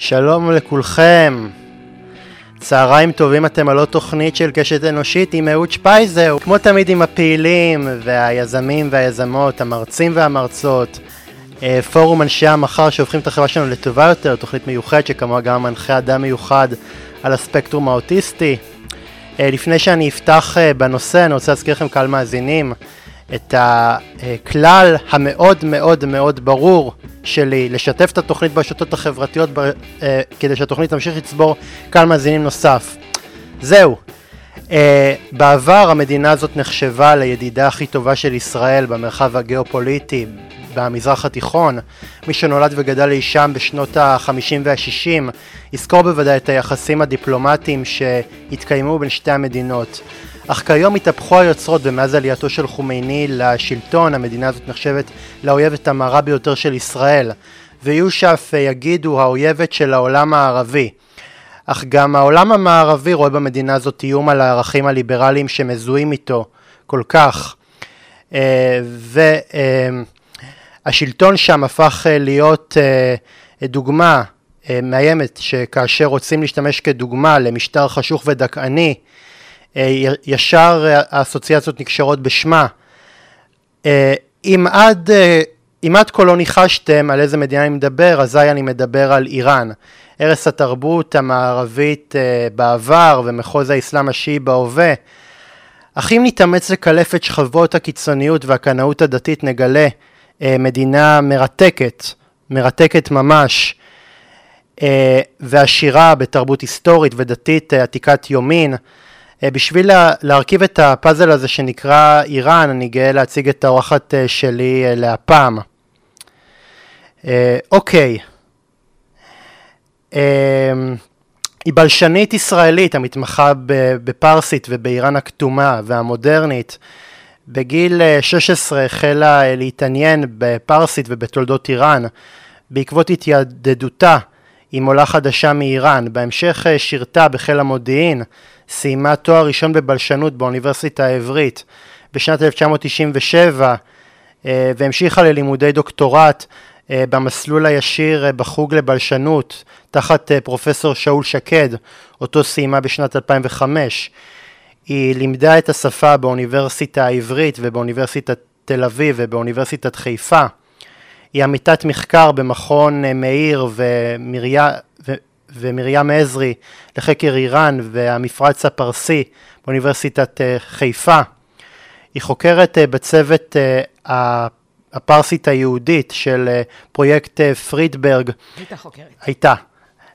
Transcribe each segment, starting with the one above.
שלום לכולכם. צהריים טובים אתם על עוד תוכנית של קשת אנושית עם אהוד שפייזר. כמו תמיד עם הפעילים והיזמים והיזמות, המרצים והמרצות, אה, פורום אנשי המחר שהופכים את החברה שלנו לטובה יותר, תוכנית מיוחדת שכמוה גם מנחה אדם מיוחד על הספקטרום האוטיסטי. אה, לפני שאני אפתח אה, בנושא, אני רוצה להזכיר לכם קהל מאזינים את הכלל המאוד מאוד מאוד ברור שלי לשתף את התוכנית ברשתות החברתיות ב, אה, כדי שהתוכנית תמשיך לצבור קהל מאזינים נוסף. זהו. אה, בעבר המדינה הזאת נחשבה לידידה הכי טובה של ישראל במרחב הגיאופוליטי במזרח התיכון. מי שנולד וגדל אי שם בשנות ה-50 וה-60 יזכור בוודאי את היחסים הדיפלומטיים שהתקיימו בין שתי המדינות. אך כיום התהפכו היוצרות ומאז עלייתו של חומייני לשלטון המדינה הזאת נחשבת לאויבת המרה ביותר של ישראל. ויהיו שאף יגידו האויבת של העולם הערבי. אך גם העולם המערבי רואה במדינה הזאת איום על הערכים הליברליים שמזוהים איתו כל כך. אה, והשלטון שם הפך אה, להיות אה, דוגמה מאיימת שכאשר רוצים להשתמש כדוגמה למשטר חשוך ודכאני אה, ישר האסוציאציות נקשרות בשמה. אה, אם עד, אה, אם עד כה לא ניחשתם על איזה מדינה אני מדבר, אזי אני מדבר על איראן. ערש התרבות המערבית בעבר ומחוז האסלאם השיעי בהווה. אך אם נתאמץ לקלף את שכבות הקיצוניות והקנאות הדתית נגלה מדינה מרתקת, מרתקת ממש, ועשירה בתרבות היסטורית ודתית עתיקת יומין. אה, בשביל לה, להרכיב את הפאזל הזה שנקרא איראן, אני גאה להציג את האורחת אה, שלי אה, להפעם. אוקיי. היא בלשנית ישראלית המתמחה בפרסית ובאיראן הכתומה והמודרנית. בגיל 16 החלה להתעניין בפרסית ובתולדות איראן בעקבות התיידדותה עם עולה חדשה מאיראן. בהמשך שירתה בחיל המודיעין סיימה תואר ראשון בבלשנות באוניברסיטה העברית בשנת 1997 אה, והמשיכה ללימודי דוקטורט אה, במסלול הישיר אה, בחוג לבלשנות תחת פרופסור שאול שקד, אותו סיימה בשנת 2005. היא לימדה את השפה באוניברסיטה העברית ובאוניברסיטת תל אביב ובאוניברסיטת חיפה. היא עמיתת מחקר במכון מאיר ומרים, ומרים עזרי לחקר איראן והמפרץ הפרסי באוניברסיטת אה, חיפה. היא חוקרת אה, בצוות אה, הפרסית היהודית של פרויקט פרידברג. הייתה חוקרת. הייתה.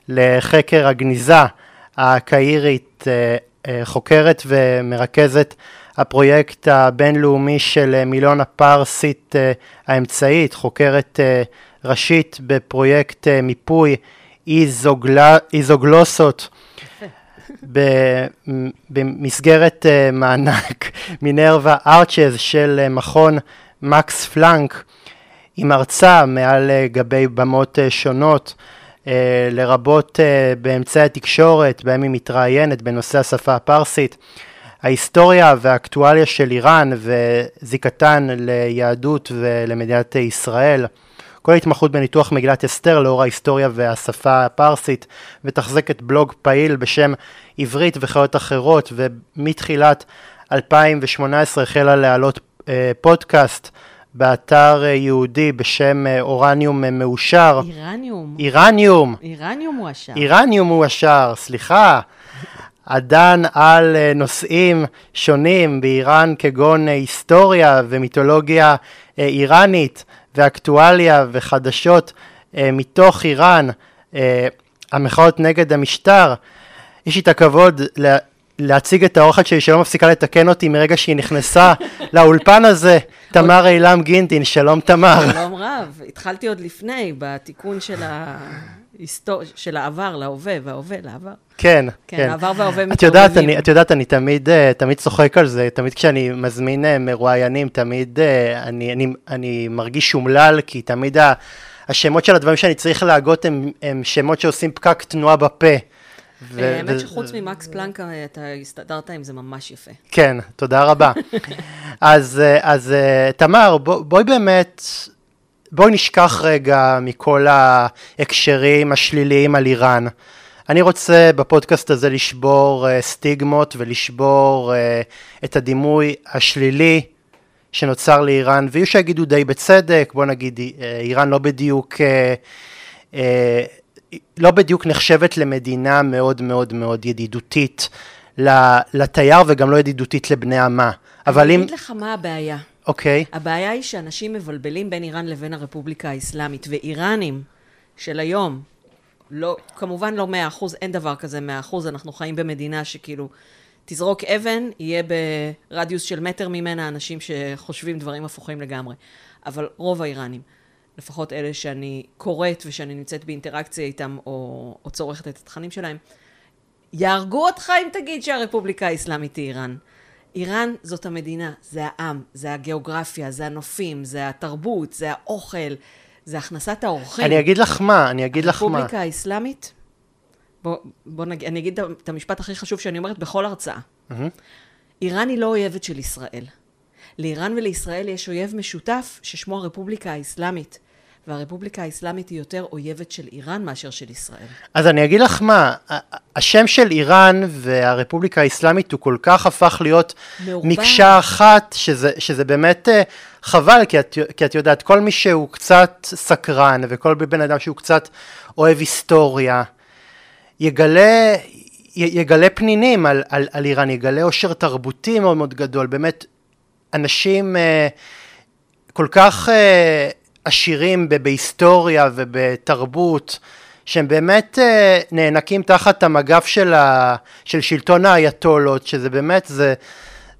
לחקר הגניזה הקהירית, חוקרת ומרכזת הפרויקט הבינלאומי של מילון הפרסית האמצעית, חוקרת ראשית בפרויקט מיפוי איזוגלה, איזוגלוסות במסגרת uh, מענק מינרווה ארצ'ז של uh, מכון מקס פלנק עם הרצאה מעל uh, גבי במות שונות לרבות באמצעי התקשורת בהם היא מתראיינת בנושא השפה הפרסית. ההיסטוריה והאקטואליה של איראן וזיקתן ליהדות ולמדינת ישראל כל ההתמחות בניתוח מגילת אסתר לאור ההיסטוריה והשפה הפרסית, ותחזקת בלוג פעיל בשם עברית וחיות אחרות, ומתחילת 2018 החלה להעלות אה, פודקאסט באתר אה, יהודי בשם אה, אורניום מאושר. אירניום. אירניום. אירניום מואשר. אירניום מואשר, סליחה. הדן על נושאים שונים באיראן כגון היסטוריה ומיתולוגיה איראנית ואקטואליה וחדשות אה, מתוך איראן, אה, המחאות נגד המשטר, יש לי את הכבוד לה, להציג את האורחת שלי שלא מפסיקה לתקן אותי מרגע שהיא נכנסה לאולפן הזה, תמר אילם גינדין, שלום תמר. שלום רב, התחלתי עוד לפני, בתיקון של ה... היסטור... של העבר להווה, וההווה לעבר. כן, כן. כן, העבר וההווה מתערבבים. את יודעת, אני, את יודעת, אני תמיד, אה, תמיד צוחק על זה, תמיד כשאני מזמין אה, מרואיינים, תמיד אה, אני, אני, אני מרגיש אומלל, כי תמיד השמות של הדברים שאני צריך להגות הם, הם שמות שעושים פקק תנועה בפה. האמת שחוץ ממקס פלנק אתה הסתדרת עם זה ממש יפה. כן, תודה רבה. אז, אז תמר, בואי באמת בואי נשכח רגע מכל ההקשרים השליליים על איראן. אני רוצה בפודקאסט הזה לשבור uh, סטיגמות ולשבור uh, את הדימוי השלילי שנוצר לאיראן, ויהיו שיגידו די בצדק, בוא נגיד, uh, איראן לא בדיוק, uh, uh, לא בדיוק נחשבת למדינה מאוד מאוד מאוד ידידותית לתייר וגם לא ידידותית לבני עמה. אבל אם... אני אגיד לך מה הבעיה. אוקיי. Okay. הבעיה היא שאנשים מבלבלים בין איראן לבין הרפובליקה האסלאמית, ואיראנים של היום, לא, כמובן לא מאה אחוז, אין דבר כזה מאה אחוז, אנחנו חיים במדינה שכאילו, תזרוק אבן, יהיה ברדיוס של מטר ממנה אנשים שחושבים דברים הפוכים לגמרי. אבל רוב האיראנים, לפחות אלה שאני קוראת ושאני נמצאת באינטראקציה איתם, או, או צורכת את התכנים שלהם, יהרגו אותך אם תגיד שהרפובליקה האסלאמית היא איראן. איראן זאת המדינה, זה העם, זה הגיאוגרפיה, זה הנופים, זה התרבות, זה האוכל, זה הכנסת האורחים. אני אגיד לך מה, אני אגיד לך מה. הרפובליקה האסלאמית, בוא, בוא נגיד, אני אגיד את המשפט הכי חשוב שאני אומרת בכל הרצאה. Mm-hmm. איראן היא לא אויבת של ישראל. לאיראן ולישראל יש אויב משותף ששמו הרפובליקה האסלאמית. והרפובליקה האסלאמית היא יותר אויבת של איראן מאשר של ישראל. אז אני אגיד לך מה, השם של איראן והרפובליקה האסלאמית הוא כל כך הפך להיות מעורבן. מקשה אחת, שזה, שזה באמת אה, חבל, כי את, כי את יודעת, כל מי שהוא קצת סקרן וכל בן אדם שהוא קצת אוהב היסטוריה, יגלה, יגלה פנינים על, על, על איראן, יגלה עושר תרבותי מאוד מאוד גדול, באמת אנשים אה, כל כך... אה, עשירים בהיסטוריה ובתרבות, שהם באמת אה, נאנקים תחת המגף של, ה, של שלטון האייתולות, שזה באמת, זה,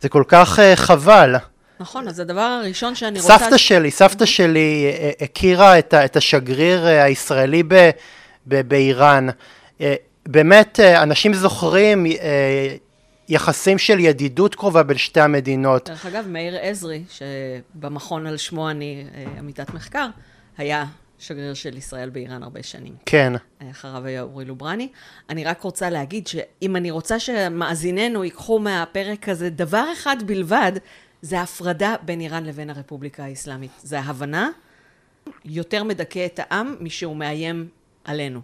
זה כל כך אה, חבל. נכון, אז הדבר הראשון שאני רוצה... סבתא שלי, סבתא שלי אה, הכירה את, את השגריר הישראלי ב, ב, באיראן. באמת, אנשים זוכרים יחסים של ידידות קרובה בין שתי המדינות. דרך אגב, מאיר עזרי, שבמכון על שמו אני עמיתת מחקר, היה שגריר של ישראל באיראן הרבה שנים. כן. אחריו היה אורי לוברני. אני רק רוצה להגיד שאם אני רוצה שמאזיננו ייקחו מהפרק הזה דבר אחד בלבד, זה הפרדה בין איראן לבין הרפובליקה האסלאמית. זה ההבנה יותר מדכא את העם משהוא מאיים עלינו.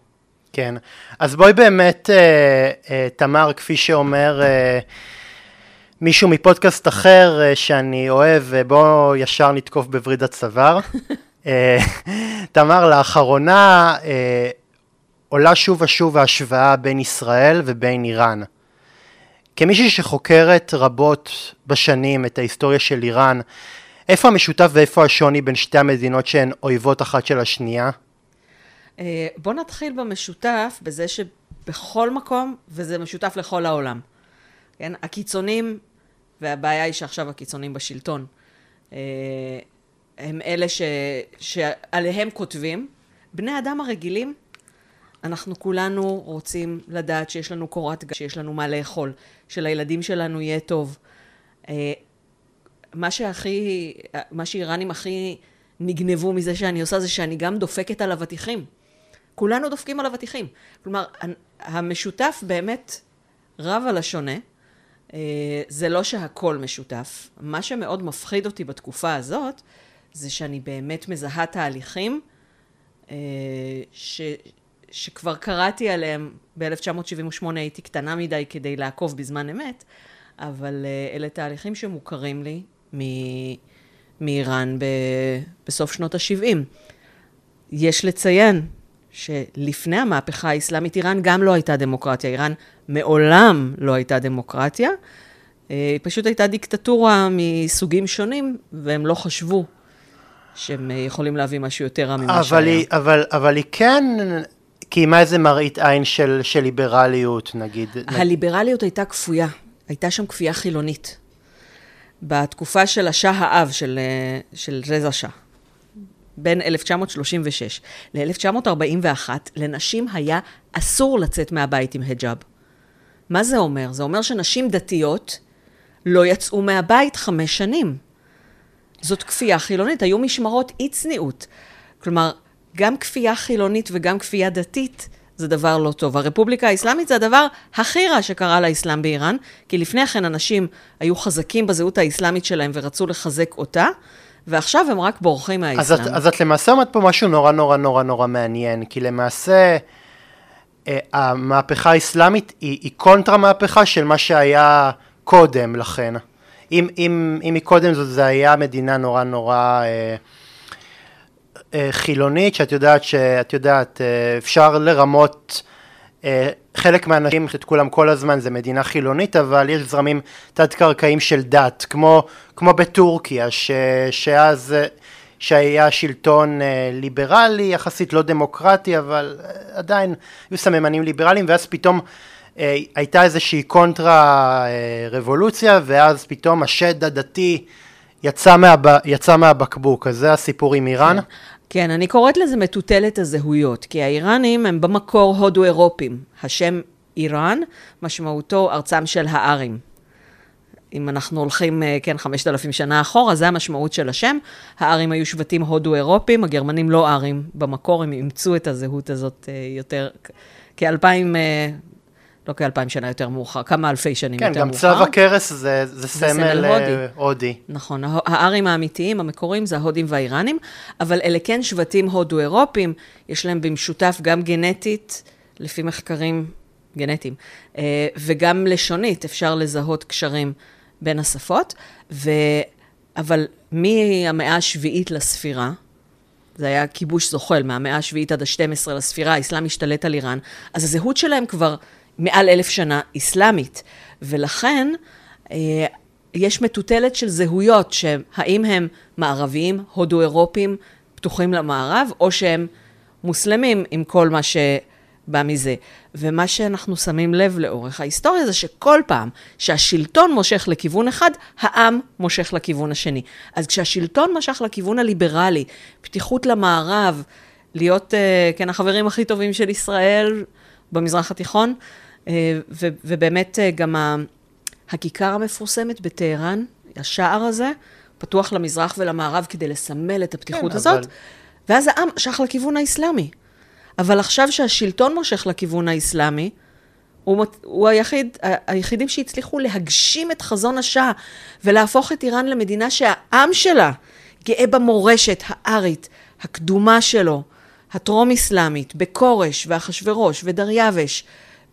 כן, אז בואי באמת, אה, אה, תמר, כפי שאומר אה, מישהו מפודקאסט אחר אה, שאני אוהב, אה, בואו ישר נתקוף בווריד הצוואר. אה, תמר, לאחרונה אה, עולה שוב ושוב ההשוואה בין ישראל ובין איראן. כמישהי שחוקרת רבות בשנים את ההיסטוריה של איראן, איפה המשותף ואיפה השוני בין שתי המדינות שהן אויבות אחת של השנייה? אה, בואו נתחיל במשותף, בזה שבכל מקום, וזה משותף לכל העולם. כן? הקיצונים, והבעיה היא שעכשיו הקיצונים בשלטון, אה, הם אלה ש, שעליהם כותבים. בני אדם הרגילים, אנחנו כולנו רוצים לדעת שיש לנו קורת גג, שיש לנו מה לאכול, שלילדים שלנו יהיה טוב. אה, מה שהכי, מה שאיראנים הכי נגנבו מזה שאני עושה, זה שאני גם דופקת על אבטיחים. כולנו דופקים על אבטיחים. כלומר, המשותף באמת רב על השונה. אה, זה לא שהכל משותף. מה שמאוד מפחיד אותי בתקופה הזאת, זה שאני באמת מזהה תהליכים אה, ש, שכבר קראתי עליהם, ב-1978 הייתי קטנה מדי כדי לעקוב בזמן אמת, אבל אה, אלה תהליכים שמוכרים לי מאיראן בסוף שנות ה-70. יש לציין שלפני המהפכה האסלאמית איראן גם לא הייתה דמוקרטיה. איראן מעולם לא הייתה דמוקרטיה. היא אה, פשוט הייתה דיקטטורה מסוגים שונים, והם לא חשבו שהם יכולים להביא משהו יותר רע ממה שהיה. אבל, אבל היא כן קיימה איזה מראית עין של, של ליברליות, נגיד. הליברליות הייתה כפויה, הייתה שם כפייה חילונית. בתקופה של השאה האב, של, אה, של רזה שאה. בין 1936 ל-1941, לנשים היה אסור לצאת מהבית עם היג'אב. מה זה אומר? זה אומר שנשים דתיות לא יצאו מהבית חמש שנים. זאת כפייה חילונית, היו משמרות אי צניעות. כלומר, גם כפייה חילונית וגם כפייה דתית זה דבר לא טוב. הרפובליקה האסלאמית זה הדבר הכי רע שקרה לאסלאם באיראן, כי לפני כן אנשים היו חזקים בזהות האסלאמית שלהם ורצו לחזק אותה, ועכשיו הם רק בורחים מהאסלאם. אז את, אז את למעשה אומרת פה משהו נורא נורא נורא נורא מעניין, כי למעשה אה, המהפכה האסלאמית היא, היא קונטרה מהפכה של מה שהיה קודם לכן. אם, אם, אם מקודם זאת זה היה מדינה נורא נורא אה, אה, חילונית, שאת יודעת שאת יודעת, אה, אפשר לרמות חלק מהאנשים, את כולם כל הזמן, זה מדינה חילונית, אבל יש זרמים תת-קרקעיים של דת, כמו, כמו בטורקיה, ש, שאז, אה, שהיה שלטון אה, ליברלי, יחסית לא דמוקרטי, אבל עדיין היו סממנים ליברליים, ואז פתאום הייתה איזושהי קונטרה רבולוציה, ואז פתאום השד הדתי יצא, מהב, יצא מהבקבוק, אז זה הסיפור עם איראן. כן. אני קוראת לזה מטוטלת הזהויות, כי האיראנים הם במקור הודו-אירופים. השם איראן, משמעותו ארצם של הארים. אם אנחנו הולכים, אה, כן, 5,000 שנה אחורה, זה המשמעות של השם. הארים היו שבטים הודו-אירופים, הגרמנים לא ארים במקור, הם אימצו את הזהות הזאת אה, יותר, כאלפיים, אה, לא כאלפיים שנה יותר מאוחר, כמה אלפי שנים כן, יותר מאוחר. כן, גם צו הכרס זה, זה סמל, סמל הודי. הודי. נכון, הארים האמיתיים, המקוריים, זה ההודים והאיראנים, אבל אלה כן שבטים הודו-אירופים, יש להם במשותף גם גנטית, לפי מחקרים גנטיים, אה, וגם לשונית, אפשר לזהות קשרים בין השפות, ו... אבל מהמאה השביעית לספירה, זה היה כיבוש זוחל, מהמאה השביעית עד ה-12 לספירה, האסלאם השתלט על איראן, אז הזהות שלהם כבר מעל אלף שנה אסלאמית, ולכן אה, יש מטוטלת של זהויות, שהאם הם מערביים, הודו-אירופים, פתוחים למערב, או שהם מוסלמים עם כל מה שבא מזה. ומה שאנחנו שמים לב לאורך ההיסטוריה זה שכל פעם שהשלטון מושך לכיוון אחד, העם מושך לכיוון השני. אז כשהשלטון משך לכיוון הליברלי, פתיחות למערב, להיות, אה, כן, החברים הכי טובים של ישראל במזרח התיכון, אה, ובאמת אה, גם הכיכר המפורסמת בטהרן, השער הזה, פתוח למזרח ולמערב כדי לסמל את הפתיחות כן, הזאת, אבל... ואז העם משך לכיוון האסלאמי. אבל עכשיו שהשלטון מושך לכיוון האסלאמי, הוא, הוא היחיד, היחידים שהצליחו להגשים את חזון השעה ולהפוך את איראן למדינה שהעם שלה גאה במורשת הארית, הקדומה שלו, הטרום-אסלאמית, בכורש ואחשורוש ודריווש,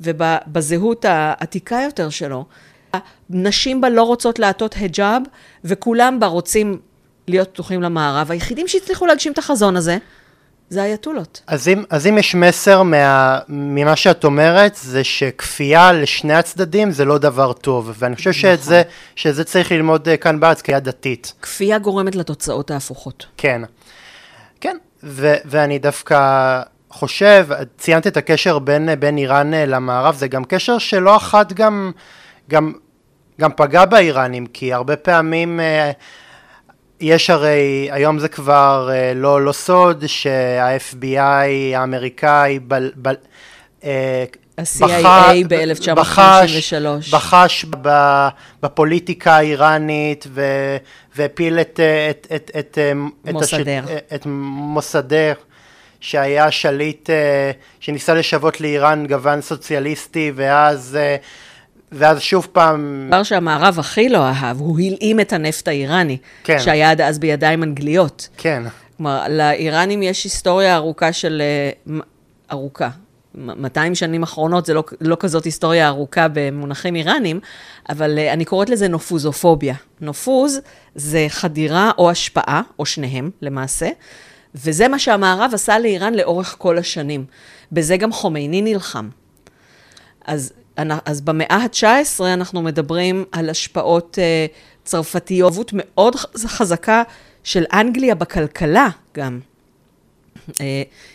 ובזהות העתיקה יותר שלו. נשים בה לא רוצות לעטות היג'אב, וכולם בה רוצים להיות פתוחים למערב. היחידים שהצליחו להגשים את החזון הזה, זה האייתולות. אז אם, אז אם יש מסר מה, ממה שאת אומרת, זה שכפייה לשני הצדדים זה לא דבר טוב, ואני חושב נכון. שאת זה, שזה צריך ללמוד אה, כאן בארץ כיד דתית. כפייה גורמת לתוצאות ההפוכות. כן, כן, ו, ואני דווקא חושב, ציינת את הקשר בין, בין איראן אה, למערב, זה גם קשר שלא אחת גם, גם, גם פגע באיראנים, כי הרבה פעמים אה, יש הרי, היום זה כבר אה, לא, לא סוד שה-FBI האמריקאי בל, בל, ה-CIA ב-1953. בחש בפוליטיקה האיראנית והפיל את, את, את, את, מוסדר. את, את מוסדר שהיה שליט אה, שניסה לשוות לאיראן גוון סוציאליסטי ואז אה, ואז שוב פעם... דבר שהמערב הכי לא אהב, הוא הלאים את הנפט האיראני, כן. שהיה עד אז בידיים אנגליות. כן. כלומר, לאיראנים יש היסטוריה ארוכה של... אה, ארוכה. 200 שנים אחרונות זה לא, לא כזאת היסטוריה ארוכה במונחים איראנים, אבל אני קוראת לזה נופוזופוביה. נופוז זה חדירה או השפעה, או שניהם למעשה, וזה מה שהמערב עשה לאיראן לאורך כל השנים. בזה גם חומייני נלחם. אז, אז במאה ה-19 אנחנו מדברים על השפעות uh, צרפתיות, מאוד חזקה של אנגליה בכלכלה גם. Uh,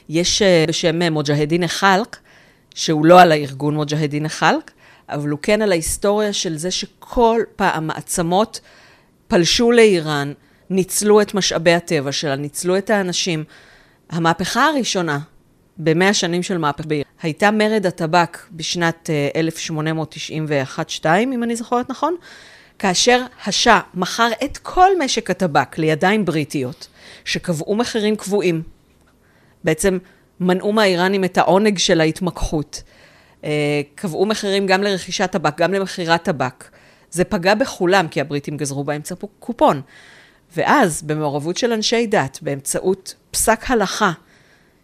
יש uh, בשם מוג'הדין א-חלק, שהוא לא על הארגון מוג'הדין א-חלק, אבל הוא כן על ההיסטוריה של זה שכל פעם מעצמות פלשו לאיראן, ניצלו את משאבי הטבע שלה, ניצלו את האנשים. המהפכה הראשונה, במאה שנים של מהפכה בעיר, הייתה מרד הטבק בשנת 1891-2, אה, אם אני זוכרת נכון, כאשר השאה מכר את כל משק הטבק לידיים בריטיות, שקבעו מחירים קבועים. בעצם מנעו מהאיראנים את העונג של ההתמקחות. אה, קבעו מחירים גם לרכישת טבק, גם למכירת טבק. זה פגע בכולם, כי הבריטים גזרו באמצע קופון. ואז, במעורבות של אנשי דת, באמצעות פסק הלכה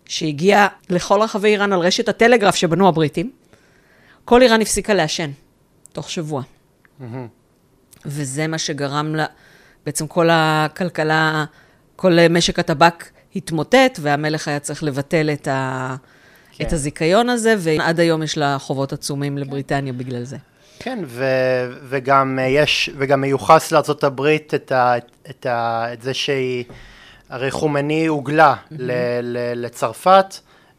שהגיע לכל רחבי איראן על רשת הטלגרף שבנו הבריטים, כל איראן הפסיקה לעשן, תוך שבוע. וזה מה שגרם לה, בעצם כל הכלכלה, כל משק הטבק התמוטט, והמלך היה צריך לבטל את, ה, כן. את הזיכיון הזה, ועד היום יש לה חובות עצומים לבריטניה בגלל זה. כן, ו, וגם יש, וגם מיוחס לארה"ב את, ה, את, ה, את זה שהיא, הרי חומני הוגלה mm-hmm. ל, ל, לצרפת,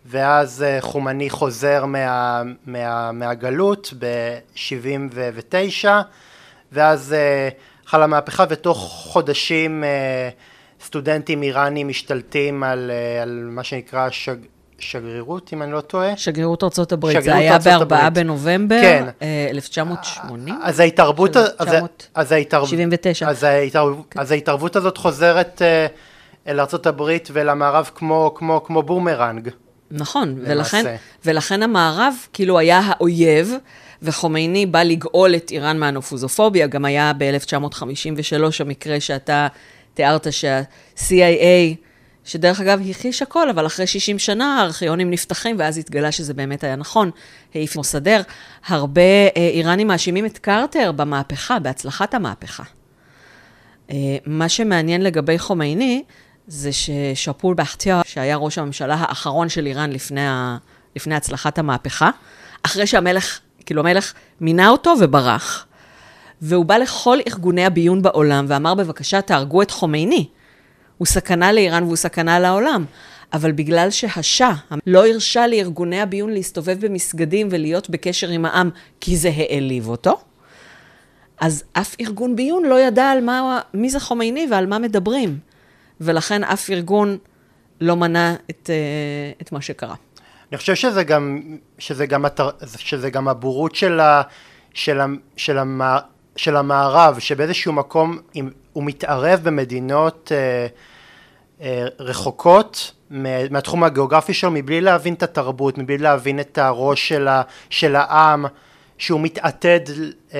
ואז אה, חומני חוזר מה, מה, מהגלות ב-79, ואז אה, חלה מהפכה, ותוך חודשים אה, סטודנטים איראנים משתלטים על, על מה שנקרא שג, שגרירות, אם אני לא טועה. שגרירות ארצות הברית, זה היה ב-4 בנובמבר, כן. 1980? אז ההתערבות, 1979. אז, ההתערבות, כן. אז ההתערבות הזאת חוזרת אל ארצות הברית ולמערב כמו, כמו, כמו בומרנג. נכון, ולכן, ולכן המערב כאילו היה האויב, וחומייני בא לגאול את איראן מהנופוזופוביה, גם היה ב-1953 המקרה שאתה תיארת שה-CIA, שדרך אגב הכחיש הכל, אבל אחרי 60 שנה הארכיונים נפתחים, ואז התגלה שזה באמת היה נכון, העיף מוסדר. הרבה אה, איראנים מאשימים את קרטר במהפכה, בהצלחת המהפכה. אה, מה שמעניין לגבי חומייני, זה ששאפול באחטיאר, שהיה ראש הממשלה האחרון של איראן לפני, ה, לפני הצלחת המהפכה, אחרי שהמלך, כאילו המלך מינה אותו וברח. והוא בא לכל ארגוני הביון בעולם ואמר, בבקשה, תהרגו את חומייני. הוא סכנה לאיראן והוא סכנה לעולם. אבל בגלל שהשאה לא הרשה לארגוני הביון להסתובב במסגדים ולהיות בקשר עם העם, כי זה העליב אותו, אז אף ארגון ביון לא ידע על מה, מי זה חומייני ועל מה מדברים. ולכן אף ארגון לא מנע את, אה, את מה שקרה. אני חושב שזה גם, שזה גם, שזה גם הבורות של, ה, של, ה, של, המע, של המערב, שבאיזשהו מקום הוא מתערב במדינות אה, אה, רחוקות מהתחום הגיאוגרפי שלו, מבלי להבין את התרבות, מבלי להבין את הראש של, ה, של העם, שהוא מתעתד אה,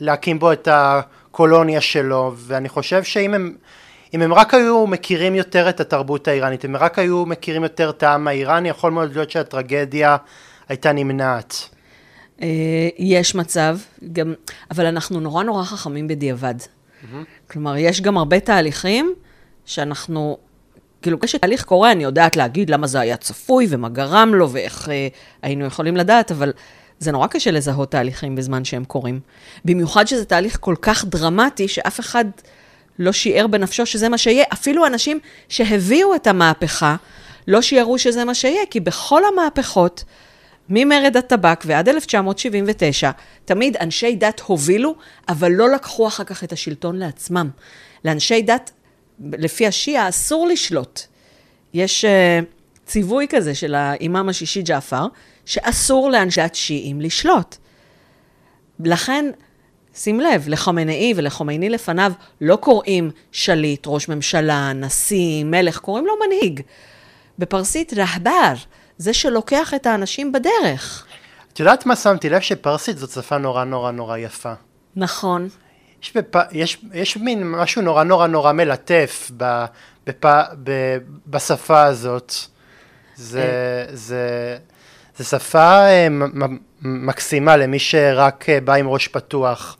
להקים בו את הקולוניה שלו, ואני חושב שאם הם... אם הם רק היו מכירים יותר את התרבות האיראנית, אם הם רק היו מכירים יותר את העם האיראני, יכול מאוד להיות שהטרגדיה הייתה נמנעת. אה, יש מצב, גם, אבל אנחנו נורא נורא חכמים בדיעבד. Mm-hmm. כלומר, יש גם הרבה תהליכים שאנחנו, כאילו, כשתהליך קורה, אני יודעת להגיד למה זה היה צפוי ומה גרם לו ואיך אה, היינו יכולים לדעת, אבל זה נורא קשה לזהות תהליכים בזמן שהם קורים. במיוחד שזה תהליך כל כך דרמטי, שאף אחד... לא שיער בנפשו שזה מה שיהיה. אפילו אנשים שהביאו את המהפכה, לא שיערו שזה מה שיהיה, כי בכל המהפכות, ממרד הטבק ועד 1979, תמיד אנשי דת הובילו, אבל לא לקחו אחר כך את השלטון לעצמם. לאנשי דת, לפי השיעה, אסור לשלוט. יש uh, ציווי כזה של האימאם השישי ג'עפר, שאסור לאנשי דת שיעים לשלוט. לכן, שים לב, לחמנאי ולחומייני לפניו לא קוראים שליט, ראש ממשלה, נשיא, מלך, קוראים לו מנהיג. בפרסית רהבר, זה שלוקח את האנשים בדרך. את יודעת מה שמתי לב? שפרסית זאת שפה נורא נורא נורא יפה. נכון. יש, בפ... יש, יש מין משהו נורא נורא נורא מלטף ב... בפ... ב... בשפה הזאת. זה, אה. זה, זה שפה אה, מקסימה למי שרק אה, בא עם ראש פתוח.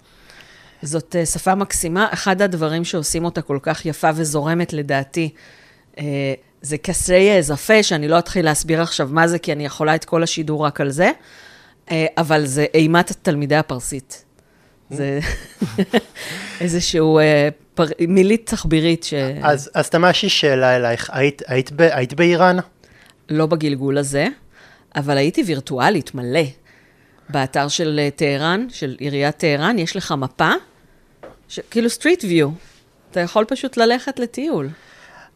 זאת שפה מקסימה. אחד הדברים שעושים אותה כל כך יפה וזורמת לדעתי, זה کسرهٔ اضافه, שאני לא אתחיל להסביר עכשיו מה זה, כי אני יכולה את כל השידור רק על זה, אה, אבל זה אימת תלמידי הפרסית. זה איזשהו פר... מילית תחבירית ש... אז, אז לי שאלה אלייך. היית, היית, ב, היית באיראן? לא בגלגול הזה, אבל הייתי וירטואלית מלא. באתר של טהרן, של עיריית טהרן, יש לך מפה ש... כאילו street view. אתה יכול פשוט ללכת לטיול.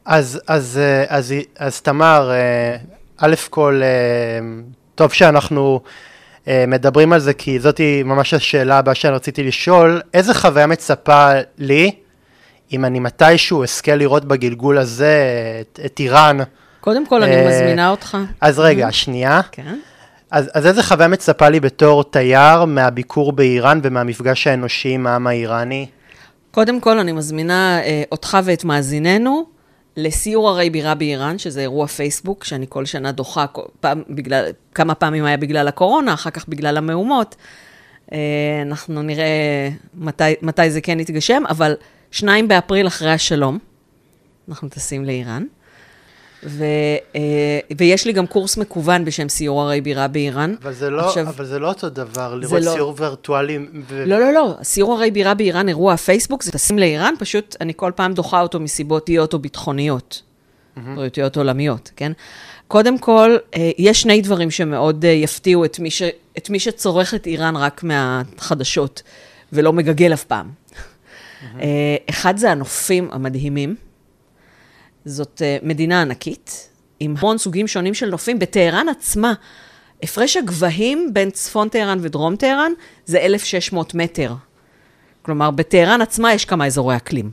אז, אז, אה, אז, אז, אז תמר, אה, א' כל, אה, טוב שאנחנו מדברים על זה, כי זאת ממש השאלה הבאה שאני רציתי לשאול, איזה חוויה מצפה לי, אם אני מתישהו אזכה לראות בגלגול הזה את, את איראן? קודם כל, אני מזמינה אותך. אז רגע, שנייה. כן. אז, אז איזה חוויה מצפה לי בתור תייר מהביקור באיראן ומהמפגש האנושי עם העם האיראני? קודם כל, אני מזמינה אה, אותך ואת מאזיננו לסיור ערי בירה באיראן, שזה אירוע פייסבוק, שאני כל שנה דוחה, פעם, בגלל, כמה פעמים היה בגלל הקורונה, אחר כך בגלל המהומות. אה, אנחנו נראה מתי, מתי זה כן יתגשם, אבל שניים באפריל אחרי השלום, אנחנו טסים לאיראן. ו, אה, ויש לי גם קורס מקוון בשם סיור ערי בירה באיראן. אבל זה לא, עכשיו, אבל זה לא אותו דבר, לראות לא. סיור וירטואלי. ו... לא, לא, לא, סיור ערי בירה באיראן, אירוע הפייסבוק, זה טסים לאיראן, פשוט אני כל פעם דוחה אותו מסיבות אייות או ביטחוניות, בריאותיות עולמיות, כן? קודם כל, אה, יש שני דברים שמאוד אה, יפתיעו את מי, ש, את מי שצורך את איראן רק מהחדשות, ולא מגגל אף פעם. אה, אחד זה הנופים המדהימים. זאת מדינה ענקית, עם המון סוגים שונים של נופים. בטהרן עצמה, הפרש הגבהים בין צפון טהרן ודרום טהרן זה 1,600 מטר. כלומר, בטהרן עצמה יש כמה אזורי אקלים.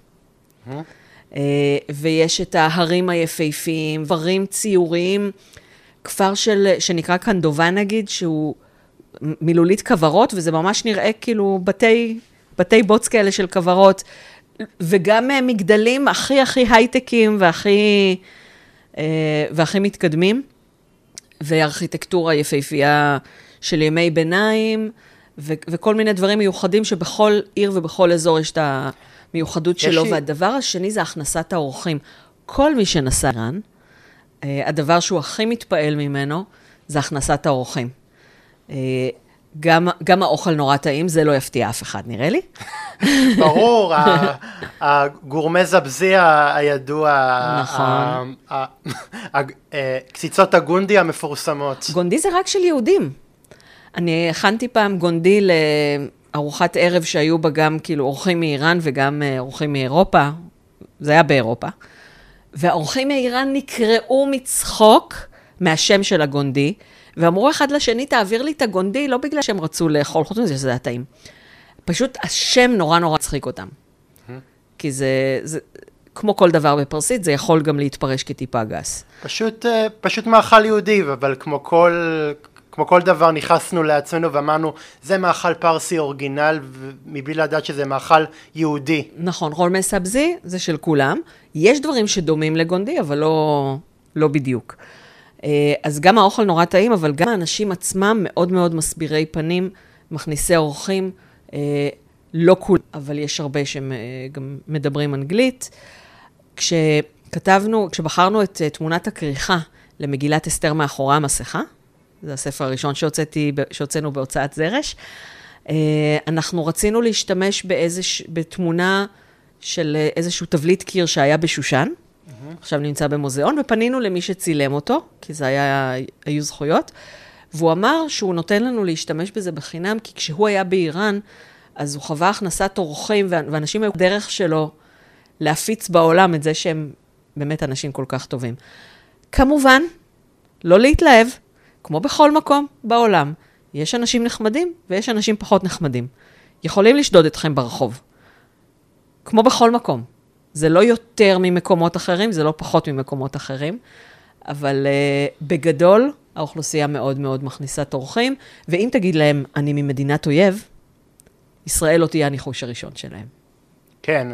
Uh, ויש את ההרים היפהפיים, דברים ציוריים, כפר של, שנקרא קנדובה נגיד, שהוא מילולית כוורות, וזה ממש נראה כאילו בתי, בתי בוץ כאלה של כוורות, וגם uh, מגדלים הכי הכי הייטקים והכי, uh, והכי מתקדמים, וארכיטקטורה יפהפייה של ימי ביניים, ו- וכל מיני דברים מיוחדים שבכל עיר ובכל אזור יש את ה... מיוחדות שלו, לי... והדבר השני זה הכנסת האורחים. כל מי שנסע איראן, אה, הדבר שהוא הכי מתפעל ממנו זה הכנסת האורחים. גם, גם האוכל נורא טעים, זה לא יפתיע אף אחד, נראה לי. ברור, הגורמה זבזי הידוע, נכון. אה, קציצות הגונדי המפורסמות. גונדי זה רק של יהודים. אני הכנתי פעם גונדי ארוחת ערב שהיו בה גם כאילו אורחים מאיראן וגם אה, אורחים מאירופה, זה היה באירופה. והאורחים מאיראן נקרעו מצחוק מהשם של הגונדי, ואמרו אחד לשני, תעביר לי את הגונדי, לא בגלל שהם רצו לאכול, חוץ מזה שזה היה טעים. פשוט השם נורא נורא צחיק אותם. כי זה, זה, כמו כל דבר בפרסית, זה יכול גם להתפרש כטיפה גס. פשוט, אה, פשוט מאכל יהודי, אבל כמו כל, כמו כל דבר נכנסנו לעצמנו ואמרנו, זה מאכל פרסי אורגינל, מבלי לדעת שזה מאכל יהודי. נכון, רול סבזי זה של כולם. יש דברים שדומים לגונדי, אבל לא, לא בדיוק. אה, אז גם האוכל נורא טעים, אבל גם האנשים עצמם מאוד מאוד מסבירי פנים, מכניסי אורחים, אה, לא כולם, אבל יש הרבה שהם אה, גם מדברים אנגלית. כשכתבנו, כשבחרנו את תמונת הכריכה למגילת אסתר מאחורי המסכה, זה הספר הראשון שהוצאתי, שהוצאנו בהוצאת זרש. אנחנו רצינו להשתמש באיזוש, בתמונה של איזשהו תבליט קיר שהיה בשושן. עכשיו נמצא במוזיאון, ופנינו למי שצילם אותו, כי זה היה, היו זכויות, והוא אמר שהוא נותן לנו להשתמש בזה בחינם, כי כשהוא היה באיראן, אז הוא חווה הכנסת אורחים, ואנשים היו דרך שלו להפיץ בעולם את זה שהם באמת אנשים כל כך טובים. כמובן, לא להתלהב, כמו בכל מקום בעולם, יש אנשים נחמדים ויש אנשים פחות נחמדים. יכולים לשדוד אתכם ברחוב. כמו בכל מקום. זה לא יותר ממקומות אחרים, זה לא פחות ממקומות אחרים, אבל uh, בגדול, האוכלוסייה מאוד מאוד מכניסת אורחים, ואם תגיד להם, אני ממדינת אויב, ישראל לא תהיה הניחוש הראשון שלהם. כן,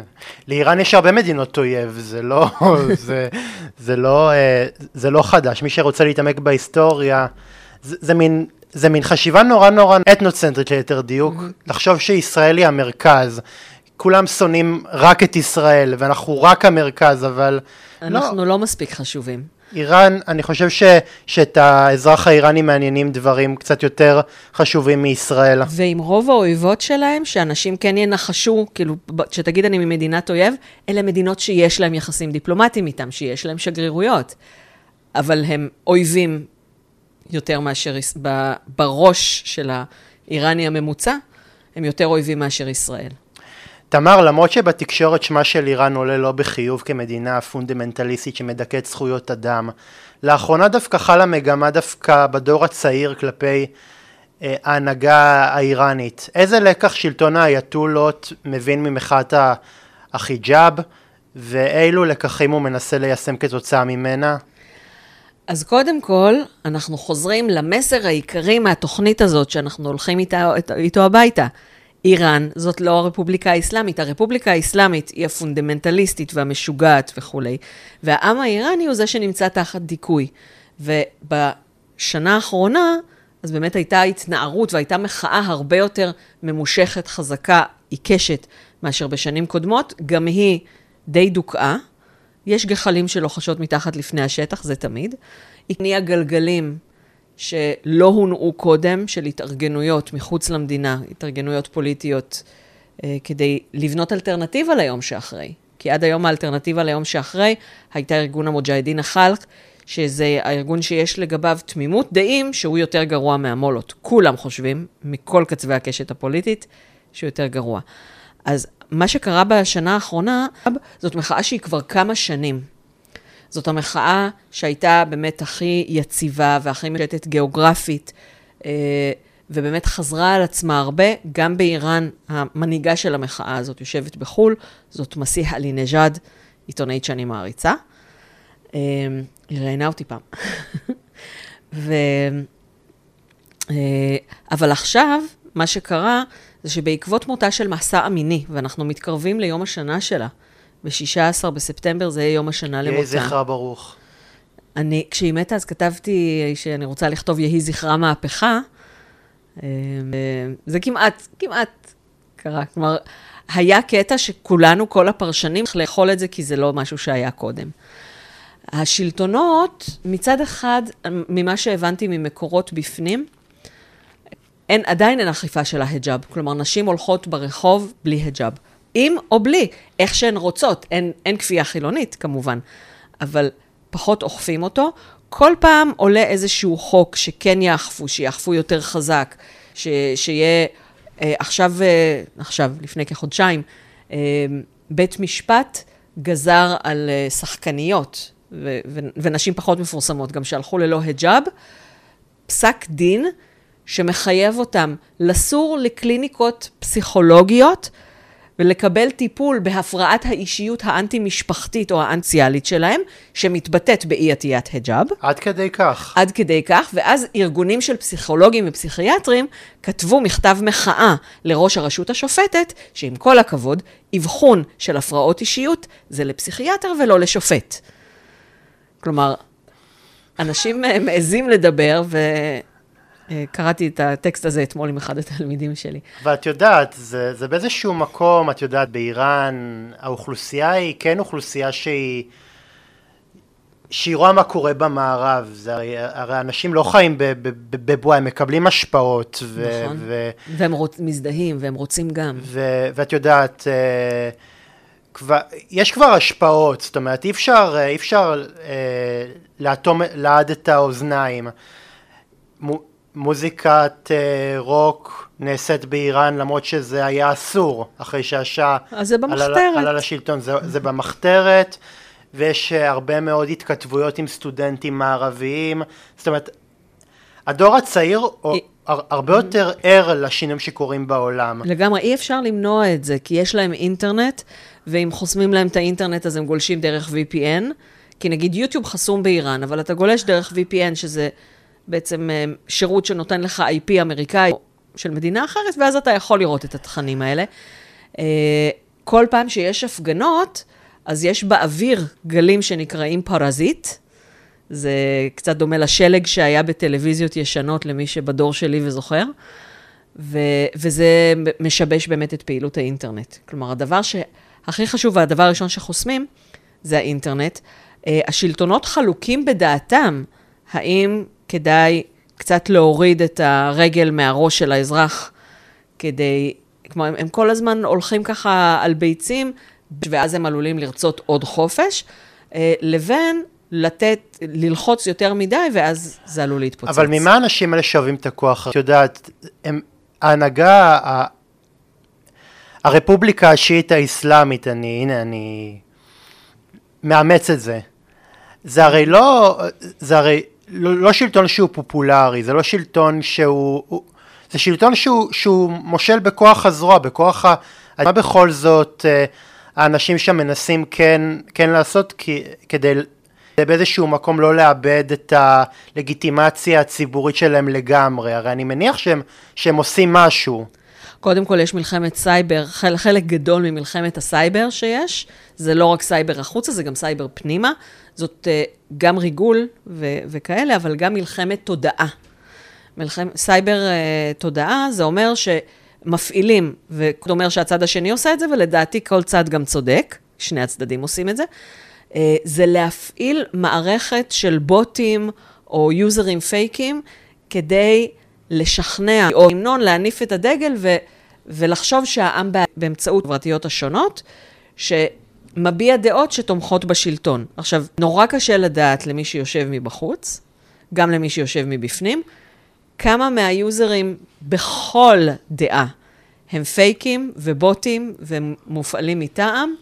לאיראן יש הרבה מדינות אויב, זה לא, זה, זה, לא, אה, זה לא חדש. מי שרוצה להתעמק בהיסטוריה, זה, זה מין... זה מין חשיבה נורא נורא אתנוצנטרית ליתר דיוק, mm-hmm. לחשוב שישראל היא המרכז. כולם שונאים רק את ישראל, ואנחנו רק המרכז, אבל... אנחנו לא, לא מספיק חשובים. איראן, אני חושב ש, שאת האזרח האיראני מעניינים דברים קצת יותר חשובים מישראל. ועם רוב האויבות שלהם, שאנשים כן ינחשו, כאילו, שתגיד אני ממדינת אויב, אלה מדינות שיש להם יחסים דיפלומטיים איתם, שיש להם שגרירויות. אבל הם אויבים יותר מאשר, בראש של האיראני הממוצע, הם יותר אויבים מאשר ישראל. תמר, למרות שבתקשורת שמה של איראן עולה לא בחיוב כמדינה פונדמנטליסטית שמדכאת זכויות אדם, לאחרונה דווקא חלה מגמה דווקא בדור הצעיר כלפי אה, ההנהגה האיראנית. איזה לקח שלטון האייתולות מבין ממחאת החיג'אב, ואילו לקחים הוא מנסה ליישם כתוצאה ממנה? אז קודם כל, אנחנו חוזרים למסר העיקרי מהתוכנית הזאת שאנחנו הולכים איתה, איתו הביתה. איראן זאת לא הרפובליקה האסלאמית, הרפובליקה האסלאמית היא הפונדמנטליסטית והמשוגעת וכולי, והעם האיראני הוא זה שנמצא תחת דיכוי. ובשנה האחרונה, אז באמת הייתה התנערות והייתה מחאה הרבה יותר ממושכת, חזקה, עיקשת, מאשר בשנים קודמות, גם היא די דוכאה. יש גחלים שלוחשות מתחת לפני השטח, זה תמיד. היא הניעה גלגלים שלא הונעו קודם, של התארגנויות מחוץ למדינה, התארגנויות פוליטיות, אה, כדי לבנות אלטרנטיבה ליום שאחרי. כי עד היום האלטרנטיבה ליום שאחרי הייתה ארגון המוג'הדין החלק, שזה הארגון שיש לגביו תמימות דעים שהוא יותר גרוע מהמולות. כולם חושבים, מכל קצווי הקשת הפוליטית, שהוא יותר גרוע. אז מה שקרה בשנה האחרונה, זאת מחאה שהיא כבר כמה שנים. זאת המחאה שהייתה באמת הכי יציבה והכי משתת גיאוגרפית, אה, ובאמת חזרה על עצמה הרבה. גם באיראן, המנהיגה של המחאה הזאת יושבת בחו"ל, זאת מסיח עלי-נג'אד, עיתונאית שאני מעריצה. אה, היא ראיינה אותי פעם. ו... אה, אבל עכשיו, מה שקרה, זה שבעקבות מותה של מסע אמיני, ואנחנו מתקרבים ליום השנה שלה, ב-16 בספטמבר זה יהיה יום השנה למותה. יהי זכרה ברוך. אני, כשהיא מתה, אז כתבתי שאני רוצה לכתוב יהי זכרה מהפכה. אה, זה כמעט, כמעט קרה. כלומר, היה קטע שכולנו, כל הפרשנים, צריך לאכול את זה, כי זה לא משהו שהיה קודם. השלטונות, מצד אחד, ממה שהבנתי ממקורות בפנים, אין, עדיין אין אכיפה של ההיג'אב. כלומר, נשים הולכות ברחוב בלי היג'אב. עם או בלי, איך שהן רוצות. אין, אין כפייה חילונית, כמובן, אבל פחות אוכפים אותו. כל פעם עולה איזשהו חוק שכן יאכפו, שיאכפו יותר חזק, ש, שיהיה אה, עכשיו, אה, עכשיו, לפני כחודשיים, אה, בית משפט גזר על אה, שחקניות ו, ו, ונשים פחות מפורסמות, גם שהלכו ללא היג'אב, פסק דין שמחייב אותם לסור לקליניקות פסיכולוגיות ולקבל טיפול בהפרעת האישיות האנטי-משפחתית או האנציאלית שלהם, שמתבטאת באי עטיית היג'אב. עד כדי כך. עד כדי כך, ואז ארגונים של פסיכולוגים ופסיכיאטרים כתבו מכתב מחאה לראש הרשות השופטת, שעם כל הכבוד, אבחון של הפרעות אישיות זה לפסיכיאטר ולא לשופט. כלומר, אנשים מעזים לדבר, ו... אה, קראתי את הטקסט הזה אתמול עם אחד התלמידים שלי. ואת יודעת, זה, זה באיזשהו מקום, את יודעת, באיראן, האוכלוסייה היא כן אוכלוסייה שהיא... שהיא רואה מה קורה במערב, זה הרי, הרי אנשים לא חיים בבועה, הם מקבלים השפעות. ו, נכון, ו, והם רוצ, מזדהים, והם רוצים גם. ו, ואת יודעת, אה, כבר, יש כבר השפעות, זאת אומרת, אי אפשר, אי אפשר אה, לאטום לעד את האוזניים. מוזיקת אה, רוק נעשית באיראן למרות שזה היה אסור אחרי שהשאה אז זה במחתרת. עלה לשלטון, זה, זה במחתרת ויש אה, הרבה מאוד התכתבויות עם סטודנטים מערביים, זאת אומרת הדור הצעיר היא... הרבה יותר ער לשינויים שקורים בעולם. לגמרי, אי אפשר למנוע את זה, כי יש להם אינטרנט, ואם חוסמים להם את האינטרנט אז הם גולשים דרך VPN, כי נגיד יוטיוב חסום באיראן, אבל אתה גולש דרך VPN, שזה בעצם אה, שירות שנותן לך IP אמריקאי של מדינה אחרת, ואז אתה יכול לראות את התכנים האלה. אה, כל פעם שיש הפגנות, אז יש באוויר גלים שנקראים פרזיט. זה קצת דומה לשלג שהיה בטלוויזיות ישנות, למי שבדור שלי וזוכר. ו- וזה משבש באמת את פעילות האינטרנט. כלומר, הדבר שהכי חשוב והדבר הראשון שחוסמים זה האינטרנט. אה, השלטונות חלוקים בדעתם האם כדאי קצת להוריד את הרגל מהראש של האזרח, כדי, כמו, הם, הם כל הזמן הולכים ככה על ביצים, ואז הם עלולים לרצות עוד חופש, אה, לבין לתת, ללחוץ יותר מדי, ואז זה עלול להתפוצץ. אבל ממה האנשים האלה שואבים את הכוח? את יודעת, הם, ההנהגה. הרפובליקה השיעית האסלאמית, אני, הנה, אני מאמץ את זה. זה הרי לא, זה הרי לא, לא שלטון שהוא פופולרי, זה לא שלטון שהוא... הוא, זה שלטון שהוא, שהוא מושל בכוח הזרוע, בכוח ה... מה בכל זאת אה, האנשים שם מנסים כן, כן לעשות כי, כדי באיזשהו מקום לא לאבד את הלגיטימציה הציבורית שלהם לגמרי, הרי אני מניח שהם, שהם עושים משהו. קודם כל, יש מלחמת סייבר, חלק, גדול ממלחמת הסייבר שיש. זה לא רק סייבר החוצה, זה גם סייבר פנימה. זאת אה, גם ריגול ו- וכאלה, אבל גם מלחמת תודעה. מלחמת סייבר אה, תודעה, זה אומר שמפעילים, וזה אומר שהצד השני עושה את זה, ולדעתי כל צד גם צודק, שני הצדדים עושים את זה. Uh, זה להפעיל מערכת של בוטים או יוזרים פייקים, כדי לשכנע, או המנון להניף את הדגל ו, ולחשוב שהעם באמצעות החברתיות השונות, שמביע דעות שתומכות בשלטון. עכשיו, נורא קשה לדעת למי שיושב מבחוץ, גם למי שיושב מבפנים, כמה מהיוזרים בכל דעה הם פייקים ובוטים ומופעלים מטעם,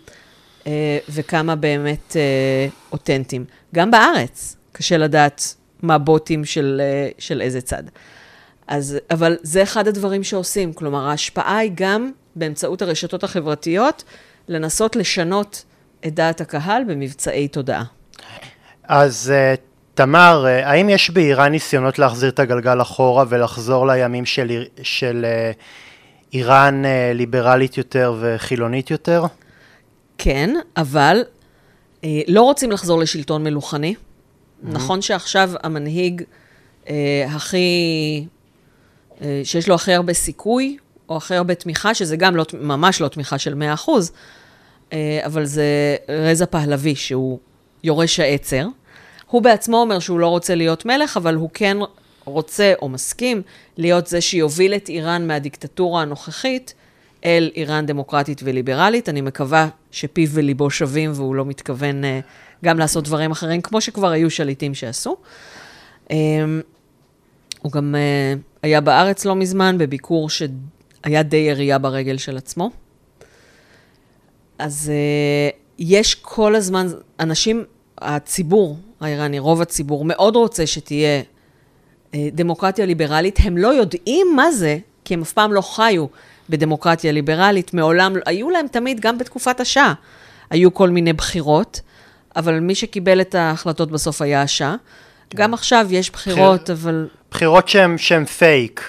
אה, וכמה באמת אה, אותנטיים. גם בארץ קשה לדעת מה בוטים של, אה, של איזה צד. אז, אבל זה אחד הדברים שעושים. כלומר, ההשפעה היא גם באמצעות הרשתות החברתיות, לנסות לשנות את דעת הקהל במבצעי תודעה. אז אה, תמר, אה, האם יש באיראן ניסיונות להחזיר את הגלגל אחורה ולחזור לימים של, של איראן ליברלית יותר וחילונית יותר? כן, אבל לא רוצים לחזור לשלטון מלוכני. Mm-hmm. נכון שעכשיו המנהיג אה, הכי, אה, שיש לו הכי הרבה סיכוי, או הכי הרבה תמיכה, שזה גם לא, ממש לא תמיכה של 100%, אה, אבל זה רזה פהלוי, שהוא יורש העצר. הוא בעצמו אומר שהוא לא רוצה להיות מלך, אבל הוא כן רוצה או מסכים להיות זה שיוביל את איראן מהדיקטטורה הנוכחית אל איראן דמוקרטית וליברלית. אני מקווה שפיו וליבו שווים והוא לא מתכוון uh, גם לעשות דברים אחרים, כמו שכבר היו שליטים שעשו. Um, הוא גם היה בארץ לא מזמן, בביקור שהיה די ירייה ברגל של עצמו. אז uh, יש כל הזמן, אנשים, הציבור האיראני, רוב הציבור, מאוד רוצה שתהיה uh, דמוקרטיה ליברלית. הם לא יודעים מה זה, כי הם אף פעם לא חיו בדמוקרטיה ליברלית, מעולם, היו להם תמיד, גם בתקופת השעה, היו כל מיני בחירות, אבל מי שקיבל את ההחלטות בסוף היה השאה. כן. גם עכשיו יש בחירות, בחיר... אבל... בחירות שהן פייק.